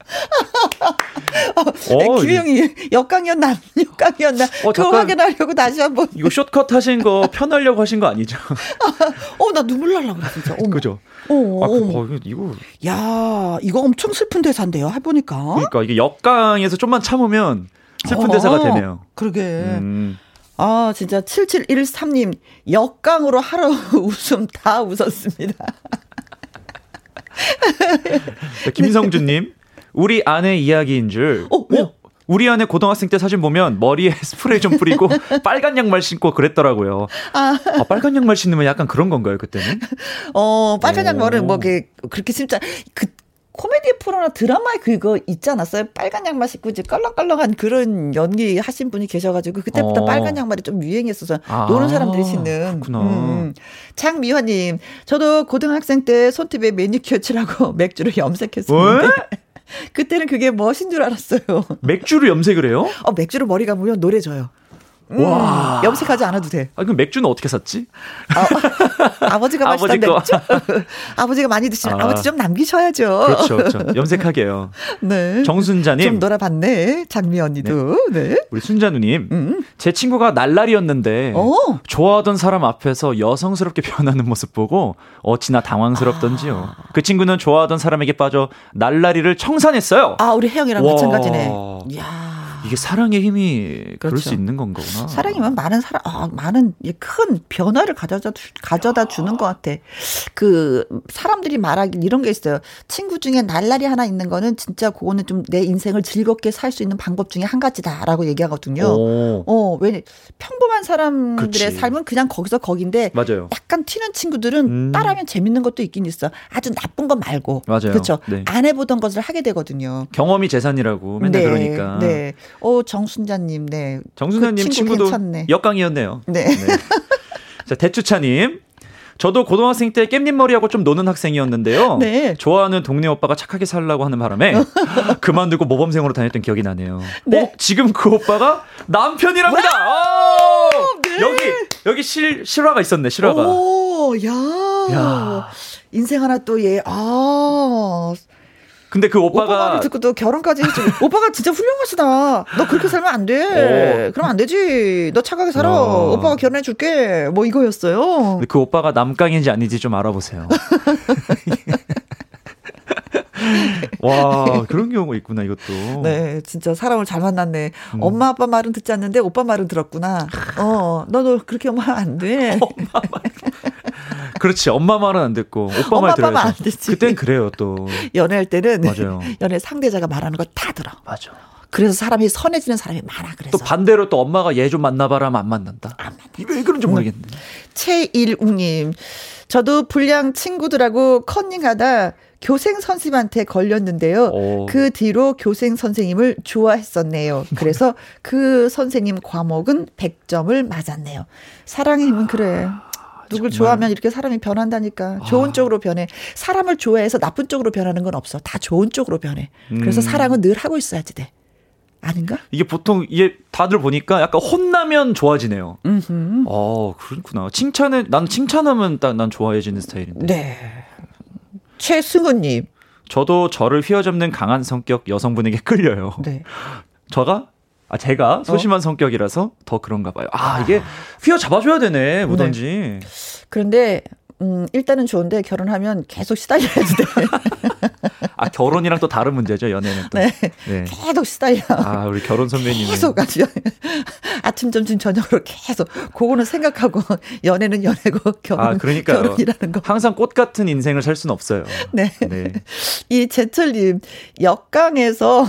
[LAUGHS] 어, 김영희 역강이었나 역강이었나 어, 그거 확인하려고 다시 한번 이거 숏컷 하신 거 [LAUGHS] 편하려고 하신 거 아니죠? [LAUGHS] 어 나 눈물 날라 그래 진짜. 어머. 그죠? 어, 아, 그, 어, 이거 야 이거 엄청 슬픈 대사인데요. 해보니까. 그러니까 이게 역강에서 좀만 참으면 슬픈 어, 대사가 되네요. 그러게. 음. 아, 진짜 7713님, 역강으로 하루 웃음 다 웃었습니다. 김성준님, 우리 아내 이야기인 줄. 어, 어? 우리 아내 고등학생 때 사진 보면 머리에 [LAUGHS] 스프레이 좀 뿌리고 [LAUGHS] 빨간 양말 신고 그랬더라고요. 아. 아. 빨간 양말 신으면 약간 그런 건가요, 그때는? 어, 빨간 양말은 뭐, 그렇게 진짜, 그, 코미디 프로나 드라마에 그거 있지 않았어요? 빨간 양말 신고 이제 껄렁껄렁한 그런 연기 하신 분이 계셔가지고 그때부터 어. 빨간 양말이 좀 유행했어서 아. 노는 사람들이 신는. 그렇구나. 음. 장미화님, 저도 고등학생 때 손톱에 매니큐어 칠하고 [LAUGHS] 맥주를 염색했었는데. [LAUGHS] 그때는 그게 멋인 줄 알았어요. 맥주를 염색을 해요? 어, 맥주를 머리 감으면 노래져요. 음, 와. 염색하지 않아도 돼. 아, 그럼 맥주는 어떻게 샀지? 아, 버지가 마시던 맥주? 아버지가 많이 드시면 아. 버지좀 남기셔야죠. 그렇죠, 그렇죠. [LAUGHS] 염색하게요. 네. 정순자님. 좀 놀아봤네. 장미 언니도. 네. 네. 우리 순자누님. 음. 제 친구가 날라리였는데 오. 어. 좋아하던 사람 앞에서 여성스럽게 [LAUGHS] 변하는 모습 보고 어찌나 당황스럽던지요. 아. 그 친구는 좋아하던 사람에게 빠져 날라리를 청산했어요. 아, 우리 혜영이랑 와. 마찬가지네. 이야. 이게 사랑의 힘이 그렇죠. 그럴 수 있는 건가구나. 사랑이면 많은 사랑, 아, 많은 큰 변화를 가져다 가져다 주는 것 같아. 그 사람들이 말하기 이런 게 있어요. 친구 중에 날라리 하나 있는 거는 진짜 그거는 좀 내 인생을 즐겁게 살 수 있는 방법 중에 한 가지다라고 얘기하거든요. 오. 어, 왜 평범한 사람들의 그렇지. 삶은 그냥 거기서 거긴데 맞아요. 약간 튀는 친구들은 음. 따라하면 재밌는 것도 있긴 있어. 아주 나쁜 건 말고. 맞아요. 그렇죠. 네. 안 해보던 것을 하게 되거든요. 경험이 재산이라고 맨날 네, 그러니까. 네. 어, 정순자님, 네. 정순자님 그 친구 도 괜찮네. 역강이었네요. 네. 네. 자, 대추차님. 저도 고등학생 때 깻잎 머리하고 좀 노는 학생이었는데요. 네. 좋아하는 동네 오빠가 착하게 살라고 하는 바람에 [LAUGHS] 그만두고 모범생으로 다녔던 기억이 나네요. 네. 어, 지금 그 오빠가 남편이랍니다. 네. 여기 여기 실 실화가 있었네. 실화가. 오, 야. 야. 인생 하나 또 얘. 아. 근데 그 오빠가 오빠 말을 듣고 또 결혼까지 했지. [LAUGHS] 오빠가 진짜 훌륭하시다. 너 그렇게 살면 안 돼. 어. 그럼 안 되지. 너 착하게 살아. 어. 오빠가 결혼해 줄게. 뭐 이거였어요. 그 오빠가 남강인지 아닌지 좀 알아보세요. [LAUGHS] 와, 그런 경우가 있구나, 이것도. 네, 진짜 사람을 잘 만났네. 음. 엄마, 아빠 말은 듣지 않는데 오빠 말은 들었구나. 어, 너도 그렇게 하면 안 돼. [LAUGHS] 엄마 말. 그렇지. 엄마 말은 안 듣고 오빠 말. 안 듣지. 그땐 그래요, 또. 연애할 때는 맞아요. [LAUGHS] 연애 상대자가 말하는 거 다 들어. 맞아. 그래서 사람이 선해지는 사람이 많아. 그래서 또 반대로 또 엄마가 얘 좀 만나봐라 하면 안 만난다. 안 만나. 왜 그런지 모르겠네. 최일웅님, 저도 불량 친구들하고 컨닝하다 교생 선생님한테 걸렸는데요. 오. 그 뒤로 교생 선생님을 좋아했었네요. 그래서 그 선생님 과목은 100점을 맞았네요. 사랑의 힘은 그래. 누굴 정말. 좋아하면 이렇게 사람이 변한다니까. 좋은 아. 쪽으로 변해. 사람을 좋아해서 나쁜 쪽으로 변하는 건 없어. 다 좋은 쪽으로 변해. 그래서 음. 사랑은 늘 하고 있어야지 돼. 아닌가? 이게 보통 이게 다들 보니까 약간 혼나면 좋아지네요. 음흠. 어, 그렇구나. 칭찬에 난 칭찬하면 딱 난 좋아해지는 스타일인데. 네. 최승우님. 저도 저를 휘어잡는 강한 성격 여성분에게 끌려요. 네. 저가 아 제가 소심한 어? 성격이라서 더 그런가 봐요. 아, 이게 휘어 잡아줘야 되네 뭐든지. 네. 그런데 음 일단은 좋은데 결혼하면 계속 시달려야지 돼. [LAUGHS] 아 결혼이랑 또 다른 문제죠 연애는 또. 네. 네. 계속 시달려. 아 우리 결혼 선배님. 계속 아주 [LAUGHS] 아침 점심 저녁으로 계속 그거는 생각하고 연애는 연애고 결혼 아, 결혼이라는 거. 항상 꽃 같은 인생을 살 수는 없어요. 네. 네. [LAUGHS] 이 제철님 역강에서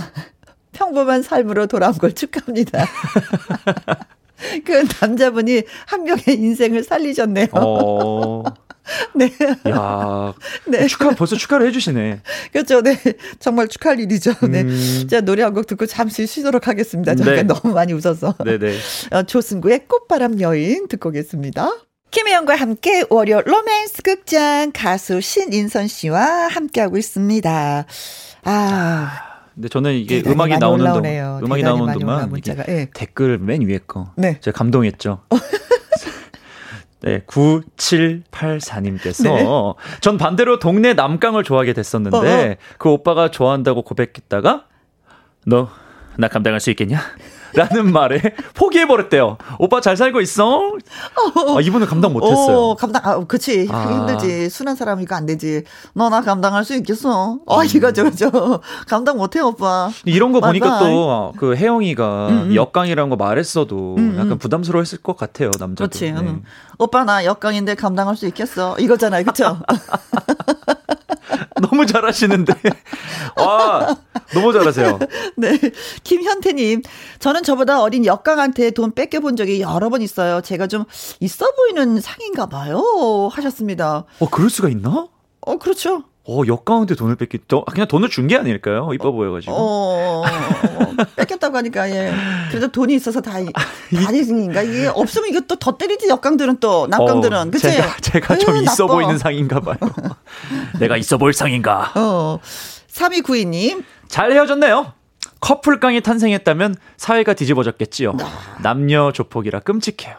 평범한 삶으로 돌아온 걸 축하합니다. [LAUGHS] 그 남자분이 한 명의 인생을 살리셨네요. 어. [LAUGHS] 네. 야. 네. 축하, 벌써 축하를 해 주시네. 그렇죠. 네. 정말 축하할 일이죠. 네. 음. 자, 노래 한 곡 듣고 잠시 쉬도록 하겠습니다. 저희가 네. 너무 많이 웃어서. 네 네. [LAUGHS] 어, 조승구의 꽃바람 여인 듣고 오겠습니다. 김혜영과 함께 월요 로맨스 극장 가수 신인선 씨와 함께하고 있습니다. 아. 근데 저는 이게 음악이 나오는 동안 음악이 나오는 동안 네. 댓글 맨 위에 거 네. 제가 감동했죠. [LAUGHS] 네, 9784님께서 네. 전 반대로 동네 남강을 좋아하게 됐었는데 어어. 그 오빠가 좋아한다고 고백했다가 너 나 감당할 수 있겠냐? 라는 말에 포기해버렸대요. 오빠 잘 살고 있어? 아, 이분은 감당 못했어요. 어, 감당, 아, 그치. 아. 힘들지. 순한 사람 이거 안 되지. 너 나 감당할 수 있겠어? 아, 이거죠, 그죠. 감당 못해, 오빠. 이런 거 보니까 또, 그 혜영이가 음, 음. 역강이라는 거 말했어도 음, 음. 약간 부담스러워 했을 것 같아요, 남자도. 그렇지. 네. 음. 오빠 나 역강인데 감당할 수 있겠어? 이거잖아요, 그쵸? [LAUGHS] [LAUGHS] 너무 잘하시는데. 와, 너무 잘하세요. [LAUGHS] 네. 김현태님, 저는 저보다 어린 역강한테 돈 뺏겨본 적이 여러 번 있어요. 제가 좀 있어 보이는 상인가 봐요. 하셨습니다. 어, 그럴 수가 있나? 어, 그렇죠. 어, 역 가운데 돈을 뺏기, 또, 그냥 돈을 준 게 아닐까요? 이뻐 보여가지고. 어, 어, 어, 뺏겼다고 하니까, 예. 그래도 돈이 있어서 다, 다니인가? 이게 없으면 이거 또 더 때리지, 역강들은 또, 남강들은. 어, 그치? 제가, 제가 좀 에이, 있어 나빠. 보이는 상인가 봐요. [LAUGHS] 내가 있어 보일 상인가? 어. 3292님. 잘 헤어졌네요. 커플깡이 탄생했다면 사회가 뒤집어졌겠지요. 아. 남녀 조폭이라 끔찍해요.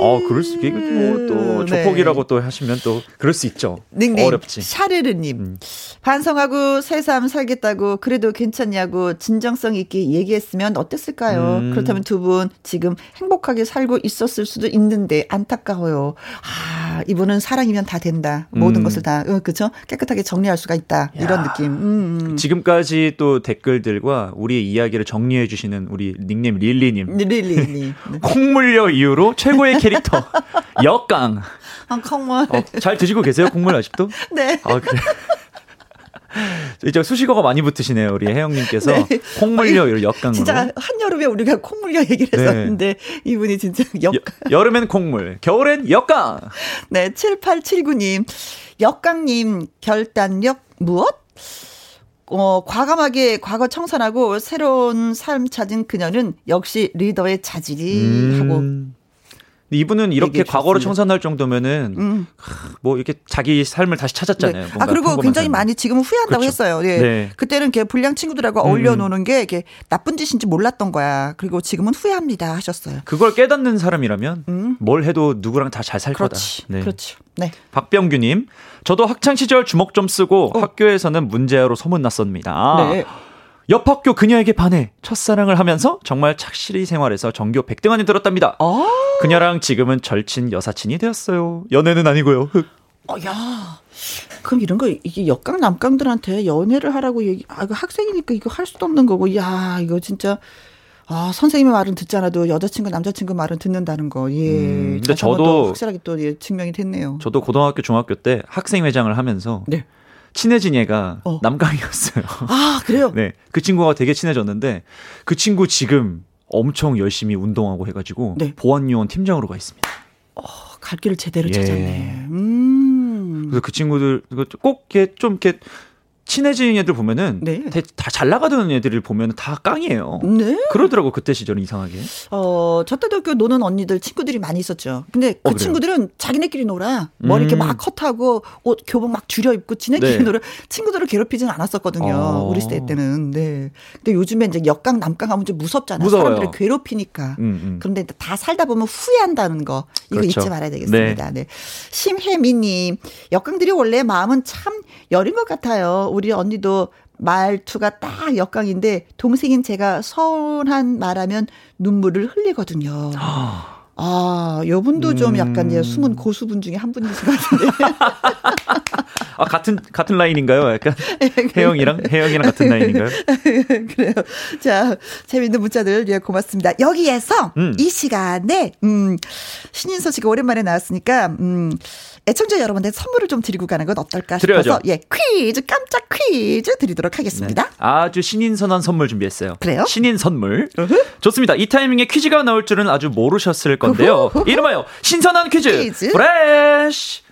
어, 그럴 수, 이게 뭐또 네. 조폭이라고 네. 또 하시면 또 그럴 수 있죠. 닉네임, 어렵지. 샤르르님. 음. 반성하고 새삼 살겠다고 그래도 괜찮냐고 진정성 있게 얘기했으면 어땠을까요? 음. 그렇다면 두 분 지금 행복하게 살고 있었을 수도 있는데 안타까워요. 아, 이분은 사랑이면 다 된다. 모든 음. 것을 다, 어, 그쵸? 깨끗하게 정리할 수가 있다. 야. 이런 느낌. 음, 음. 지금까지 또 댓글들과 우리의 이야기를 정리해 주시는 우리 닉네임 릴리님. 릴리님. [LAUGHS] 콩물려 이후로 최고의 [LAUGHS] 캐릭터 역강. 아, 콩물. 어, 잘 드시고 계세요? 콩물 아직도? [LAUGHS] 네. 아, 그래. 이제 수식어가 많이 붙으시네요. 우리 혜영님께서 네. 콩물려 이 역강으로. 진짜 한 여름에 우리가 콩물려 얘기를 네. 했었는데 네. 이분이 진짜 역. 여, 름엔 콩물, 겨울엔 역강. 네, 7879님. 역강님 결단력 무엇? 어, 과감하게 과거 청산하고 새로운 삶 찾은 그녀는 역시 리더의 자질이 음. 하고 이분은 이렇게 과거로 청산할 정도면은 음. 뭐 이렇게 자기 삶을 다시 찾았잖아요. 네. 아 그리고 굉장히 삶을. 많이 지금 후회한다고 그렇죠. 했어요. 예. 네. 그때는 걔 불량 친구들하고 음. 어울려 노는 게 이게 나쁜 짓인지 몰랐던 거야. 그리고 지금은 후회합니다 하셨어요. 그걸 깨닫는 사람이라면 음. 뭘 해도 누구랑 다 잘 살 거다. 네. 그렇죠. 네. 박병규님, 저도 학창 시절 주먹 좀 쓰고 어. 학교에서는 문제아로 소문났습니다. 네. 옆 학교 그녀에게 반해 첫사랑을 하면서 정말 착실히 생활해서 전교 100등 안에 들었답니다. 아~ 그녀랑 지금은 절친 여사친이 되었어요. 연애는 아니고요. 어, 야. 그럼 이런 거 이게 역강 남강들한테 연애를 하라고 얘기 아 이거 학생이니까 이거 할 수도 없는 거고 야 이거 진짜 아 선생님의 말은 듣지 않아도 여자친구 남자친구 말은 듣는다는 거 예. 음, 근데 저도 확실하게 또 예, 증명이 됐네요. 저도 고등학교 중학교 때 학생회장을 하면서 네. 친해진 얘가 어. 남강이었어요. 아, 그래요? 네. 그 친구가 되게 친해졌는데 그 친구 지금 엄청 열심히 운동하고 해가지고 네. 보안요원 팀장으로 가 있습니다. 어, 갈 길을 제대로 예. 찾았네. 음. 그래서 그 친구들 꼭 이렇게 좀 이렇게 친해진 애들 보면은 네. 다잘 나가던 애들을 보면 다 깡이에요. 네. 그러더라고 그때 시절은 이상하게. 어, 저 때도 그 노는 언니들 친구들이 많이 있었죠. 근데 그 어, 친구들은 자기네끼리 놀아. 머리 음. 이렇게 막 컷하고 옷 교복 막 줄여 입고 지네끼리 네. 놀아. 친구들을 괴롭히지는 않았었거든요. 어. 우리 시대 때는. 네. 근데 요즘에 이제 역강 남강 하면 좀 무섭잖아요. 무서워요. 사람들을 괴롭히니까. 음, 음. 그런데 다 살다 보면 후회한다는 거 이거 그렇죠. 잊지 말아야 되겠습니다. 네. 네. 심혜미님 역강들이 원래 마음은 참 여린 것 같아요. 우리 언니도 말투가 딱 역강인데 동생인 제가 서운한 말하면 눈물을 흘리거든요. 아, 요 분도 음. 좀 약간 이제 숨은 고수분 중에 한 분이신 것 같은데. [LAUGHS] 아, 같은, 같은 라인인가요? 약간. [LAUGHS] 혜영이랑, 혜영이랑 같은 라인인가요? [LAUGHS] 그래요. 자, 재밌는 문자들, 예, 고맙습니다. 여기에서 음. 이 시간에, 음, 신인 소식 오랜만에 나왔으니까, 음, 애청자 여러분들 선물을 좀 드리고 가는 건 어떨까 싶어서, 예, 퀴즈, 깜짝 퀴즈 드리도록 하겠습니다. 네. 아주 신인 선한 선물 준비했어요. 그래요? 신인 선물. 좋습니다. 이 타이밍에 퀴즈가 나올 줄은 아주 모르셨을 건데요. 이름하여 신선한 퀴즈, 퀴즈. 프레쉬.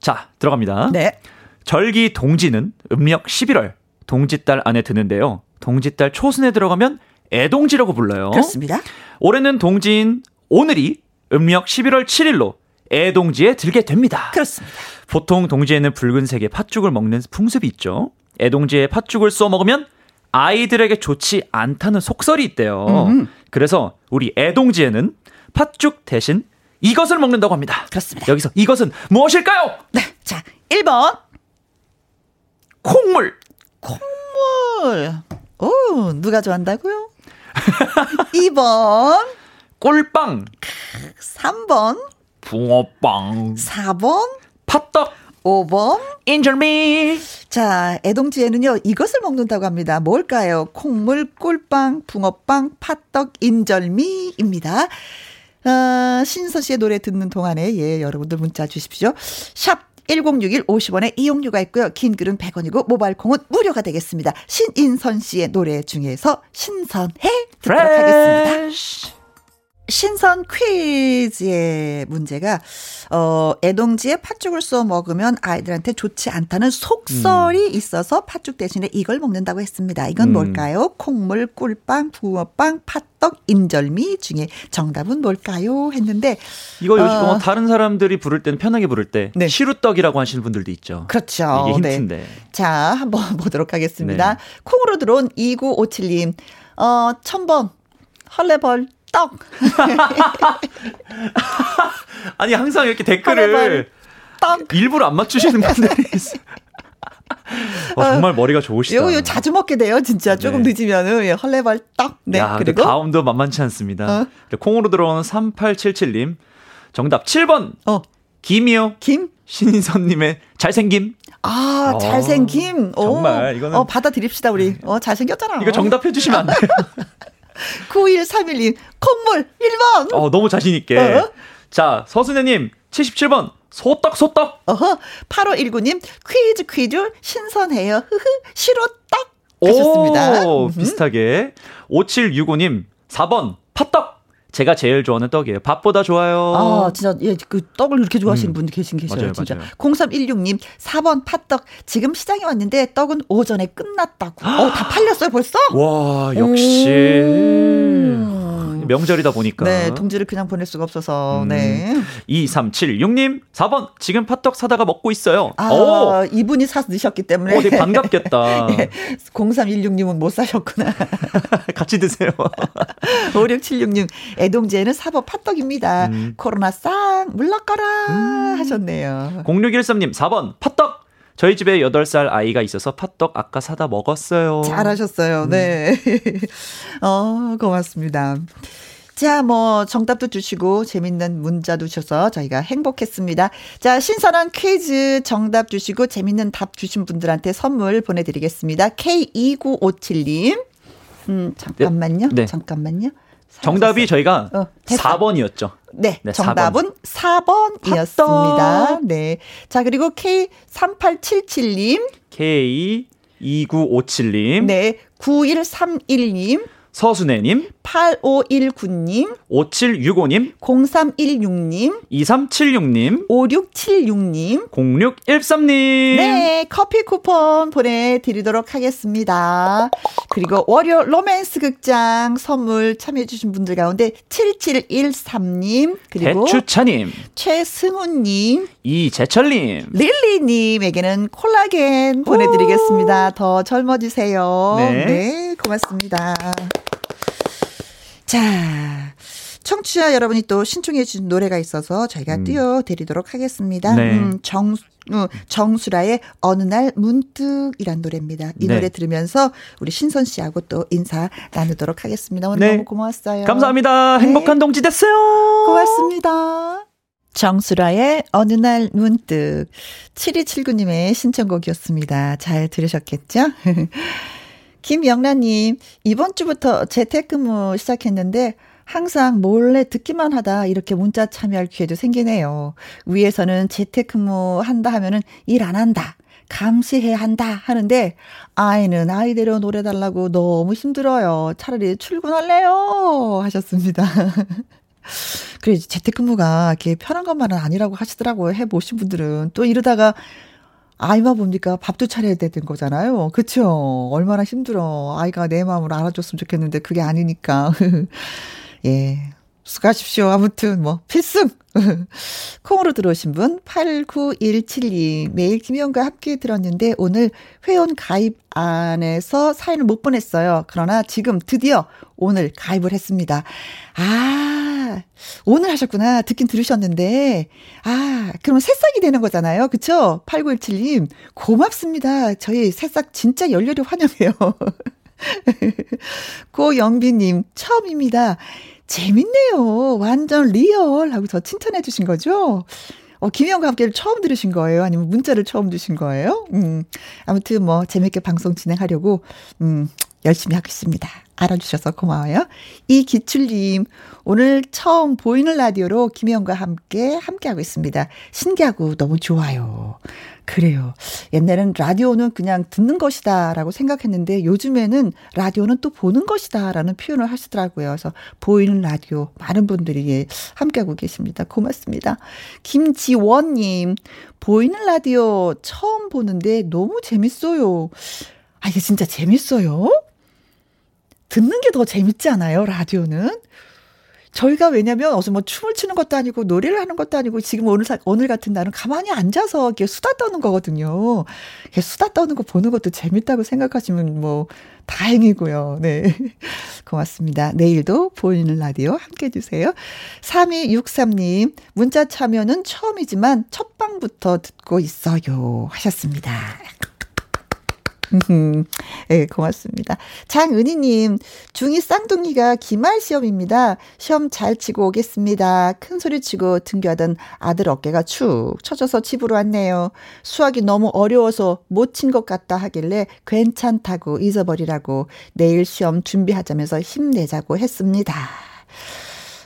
자, 들어갑니다. 네. 절기 동지는 음력 11월 동지달 안에 드는데요. 동지달 초순에 들어가면 애동지라고 불러요. 그렇습니다. 올해는 동지인 오늘이 음력 11월 7일로 애동지에 들게 됩니다. 그렇습니다. 보통 동지에는 붉은색의 팥죽을 먹는 풍습이 있죠. 애동지에 팥죽을 쏘 먹으면 아이들에게 좋지 않다는 속설이 있대요. 음흠. 그래서 우리 애동지에는 팥죽 대신 이것을 먹는다고 합니다. 그렇습니다. 여기서 이것은 무엇일까요? 네. 자, 1번. 콩물. 콩물. 오, 누가 좋아한다고요? 2번. 꿀빵. 3번. 붕어빵. 4번. 팥떡. 5번. 인절미. 자, 애동지에는요, 이것을 먹는다고 합니다. 뭘까요? 콩물, 꿀빵, 붕어빵, 팥떡, 인절미입니다. 어, 신선 씨의 노래 듣는 동안에, 예, 여러분들 문자 주십시오. 샵 1061 50원에 이용료가 있고요. 긴 글은 100원이고 모바일 콩은 무료가 되겠습니다. 신인선 씨의 노래 중에서 신선해 듣도록 하겠습니다. 신선 퀴즈의 문제가 어 애동지에 팥죽을 써 먹으면 아이들한테 좋지 않다는 속설이 음. 있어서 팥죽 대신에 이걸 먹는다고 했습니다. 이건 음. 뭘까요? 콩물, 꿀빵, 붕어빵, 팥떡, 인절미 중에 정답은 뭘까요? 했는데 이거 요즘 어, 다른 사람들이 부를 때는 편하게 부를 때 네. 시루떡이라고 하시는 분들도 있죠. 그렇죠. 이게 힌트인데. 네. 자, 한번 [LAUGHS] 보도록 하겠습니다. 네. 콩으로 들어온 2957님. 어, 1000번 헐레벌 떡. [LAUGHS] 아니 항상 이렇게 댓글을 떡. 일부러 안 맞추시는 분들이 있어요. [LAUGHS] 어, 정말 머리가 좋으시다. 요, 요 자주 먹게 돼요, 진짜. 조금 네. 늦으면은, 예, 헐레벌 떡. 네. 야, 그리고. 다음도 만만치 않습니다. 어? 콩으로 들어오는 3877님. 정답 7번. 어. 김이요. 김? 신인선 님의 잘생김. 아, 어, 잘생김. 정말, 이거는. 어, 받아드립시다, 우리. 어, 잘생겼잖아. 이거 정답해 주시면 안 돼요. [LAUGHS] 9131님, 콩물 1번. 어, 너무 자신있게. 어? 자, 서순애님, 77번. 소떡, 소떡. 어허. 8519님, 퀴즈, 퀴즈, 신선해요. 흐흐, 시로떡. 하셨습니다. 오, 비슷하게. 5765님, 4번, 팥떡. 제가 제일 좋아하는 떡이에요. 밥보다 좋아요. 아, 진짜, 예, 그 떡을 이렇게 좋아하시는 음. 분들 계신 계셔요, 맞아요, 진짜. 맞아요. 0316님, 4번 팥떡. 지금 시장에 왔는데 떡은 오전에 끝났다고. 어, 다 팔렸어요, 벌써? 와, 역시. 음. 명절이다 보니까. 네, 동지를 그냥 보낼 수가 없어서. 음. 네. 2376님, 4번. 지금 팥떡 사다가 먹고 있어요. 아, 오. 이분이 사 드셨기 때문에. 오, [LAUGHS] 네, 반갑겠다. 네, 0316님은 못 사셨구나. [LAUGHS] 같이 드세요. [LAUGHS] 5676님, 애동지에는 사법 팥떡입니다. 음. 코로나 싹 물러가라 음. 하셨네요. 0613님, 4번. 팥떡. 저희 집에 8살 아이가 있어서 팥떡 아까 사다 먹었어요. 잘하셨어요. 음. 네. [LAUGHS] 어, 고맙습니다. 자, 뭐, 정답도 주시고, 재밌는 문자도 주셔서 저희가 행복했습니다. 자, 신선한 퀴즈 정답 주시고, 재밌는 답 주신 분들한테 선물 보내드리겠습니다. K2957님. 음, 잠깐만요. 네. 잠깐만요. 정답이 저희가 어, 4번이었죠. 네, 네 정답은 4번. 4번 이었습니다. 네. 자, 그리고 K3877님. K2957님. 네, 9131님. 서순애님, 8519님, 5765님, 0316님, 2376님, 5676님, 0613님. 네, 커피 쿠폰 보내드리도록 하겠습니다. 그리고 월요 로맨스 극장 선물 참여해주신 분들 가운데 7713님, 그리고 배추차님, 최승훈님, 이재철님, 릴리님에게는 콜라겐 보내드리겠습니다. 더 젊어지세요. 네, 네 고맙습니다. 자, 청취자 여러분이 또 신청해 주신 노래가 있어서 저희가 음. 띄워드리도록 하겠습니다. 네. 음, 정, 어, 정수라의 어느 날 문득이란 노래입니다. 이 네. 노래 들으면서 우리 신선 씨하고 또 인사 나누도록 하겠습니다. 오늘 네. 너무 고마웠어요. 감사합니다. 네. 행복한 동지 됐어요. 고맙습니다. 정수라의 어느 날 문득 7279님의 신청곡이었습니다. 잘 들으셨겠죠? [LAUGHS] 김영란님, 이번 주부터 재택근무 시작했는데 항상 몰래 듣기만 하다 이렇게 문자 참여할 기회도 생기네요. 위에서는 재택근무 한다 하면은 일 안 한다. 감시해야 한다 하는데 아이는 아이대로 노래 달라고 너무 힘들어요. 차라리 출근할래요 하셨습니다. [LAUGHS] 그래 재택근무가 이렇게 편한 것만은 아니라고 하시더라고요. 해보신 분들은 또 이러다가 아이만 봅니까 밥도 차려야 되는 거잖아요. 그쵸? 얼마나 힘들어. 아이가 내 마음을 알아줬으면 좋겠는데 그게 아니니까. [LAUGHS] 예. 수고하십시오. 아무튼 뭐 필승. [LAUGHS] 콩으로 들어오신 분 89172 매일 김희영과 함께 들었는데 오늘 회원 가입 안에서 사연을 못 보냈어요. 그러나 지금 드디어 오늘 가입을 했습니다. 아, 오늘 하셨구나. 듣긴 들으셨는데. 아, 그러면 새싹이 되는 거잖아요. 그쵸? 8917님, 고맙습니다. 저희 새싹 진짜 열렬히 환영해요. [LAUGHS] 고영비님, 처음입니다. 재밌네요. 완전 real하고 저 칭찬해 주신 거죠? 어, 김희영과 함께를 처음 들으신 거예요? 아니면 문자를 처음 주신 거예요? 음, 아무튼 뭐 재밌게 방송 진행하려고, 음, 열심히 하겠습니다. 알아주셔서 고마워요. 이기출님, 오늘 처음 보이는 라디오로 김혜영과 함께, 함께하고 있습니다. 신기하고 너무 좋아요. 그래요. 옛날엔 라디오는 그냥 듣는 것이다 라고 생각했는데 요즘에는 라디오는 또 보는 것이다 라는 표현을 하시더라고요. 그래서 보이는 라디오 많은 분들이 예, 함께하고 계십니다. 고맙습니다. 김지원님, 보이는 라디오 처음 보는데 너무 재밌어요. 아, 이게 진짜 재밌어요? 듣는 게 더 재밌지 않아요, 라디오는? 저희가 왜냐면 어서 뭐 춤을 추는 것도 아니고 노래를 하는 것도 아니고 지금 오늘 사, 오늘 같은 날은 가만히 앉아서 이렇게 수다 떠는 거거든요. 수다 떠는 거 보는 것도 재밌다고 생각하시면 뭐 다행이고요. 네. [LAUGHS] 고맙습니다. 내일도 보이는 라디오 함께 해 주세요. 3263님, 문자 참여는 처음이지만 첫 방부터 듣고 있어요. 하셨습니다. 네, 고맙습니다. 장은희님, 중2 쌍둥이가 기말 시험입니다. 시험 잘 치고 오겠습니다. 큰 소리 치고 등교하던 아들 어깨가 축 처져서 집으로 왔네요. 수학이 너무 어려워서 못 친 것 같다 하길래 괜찮다고 잊어버리라고 내일 시험 준비하자면서 힘내자고 했습니다.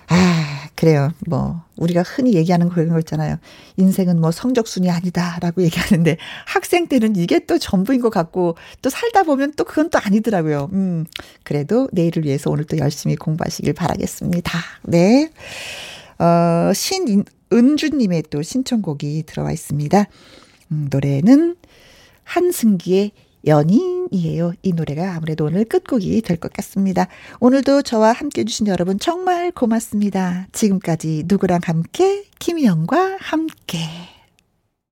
아, 그래요. 뭐, 우리가 흔히 얘기하는 그런 거 있잖아요. 인생은 뭐 성적순이 아니다라고 [LAUGHS] 얘기하는데 학생 때는 이게 또 전부인 것 같고 또 살다 보면 또 그건 또 아니더라고요. 음, 그래도 내일을 위해서 오늘 또 열심히 공부하시길 바라겠습니다. 네. 어, 신은주님의 또 신청곡이 들어와 있습니다. 음, 노래는 한승기의 연인이에요. 이 노래가 아무래도 오늘 끝곡이 될 것 같습니다. 오늘도 저와 함께 해주신 여러분 정말 고맙습니다. 지금까지 누구랑 함께? 김희영과 함께.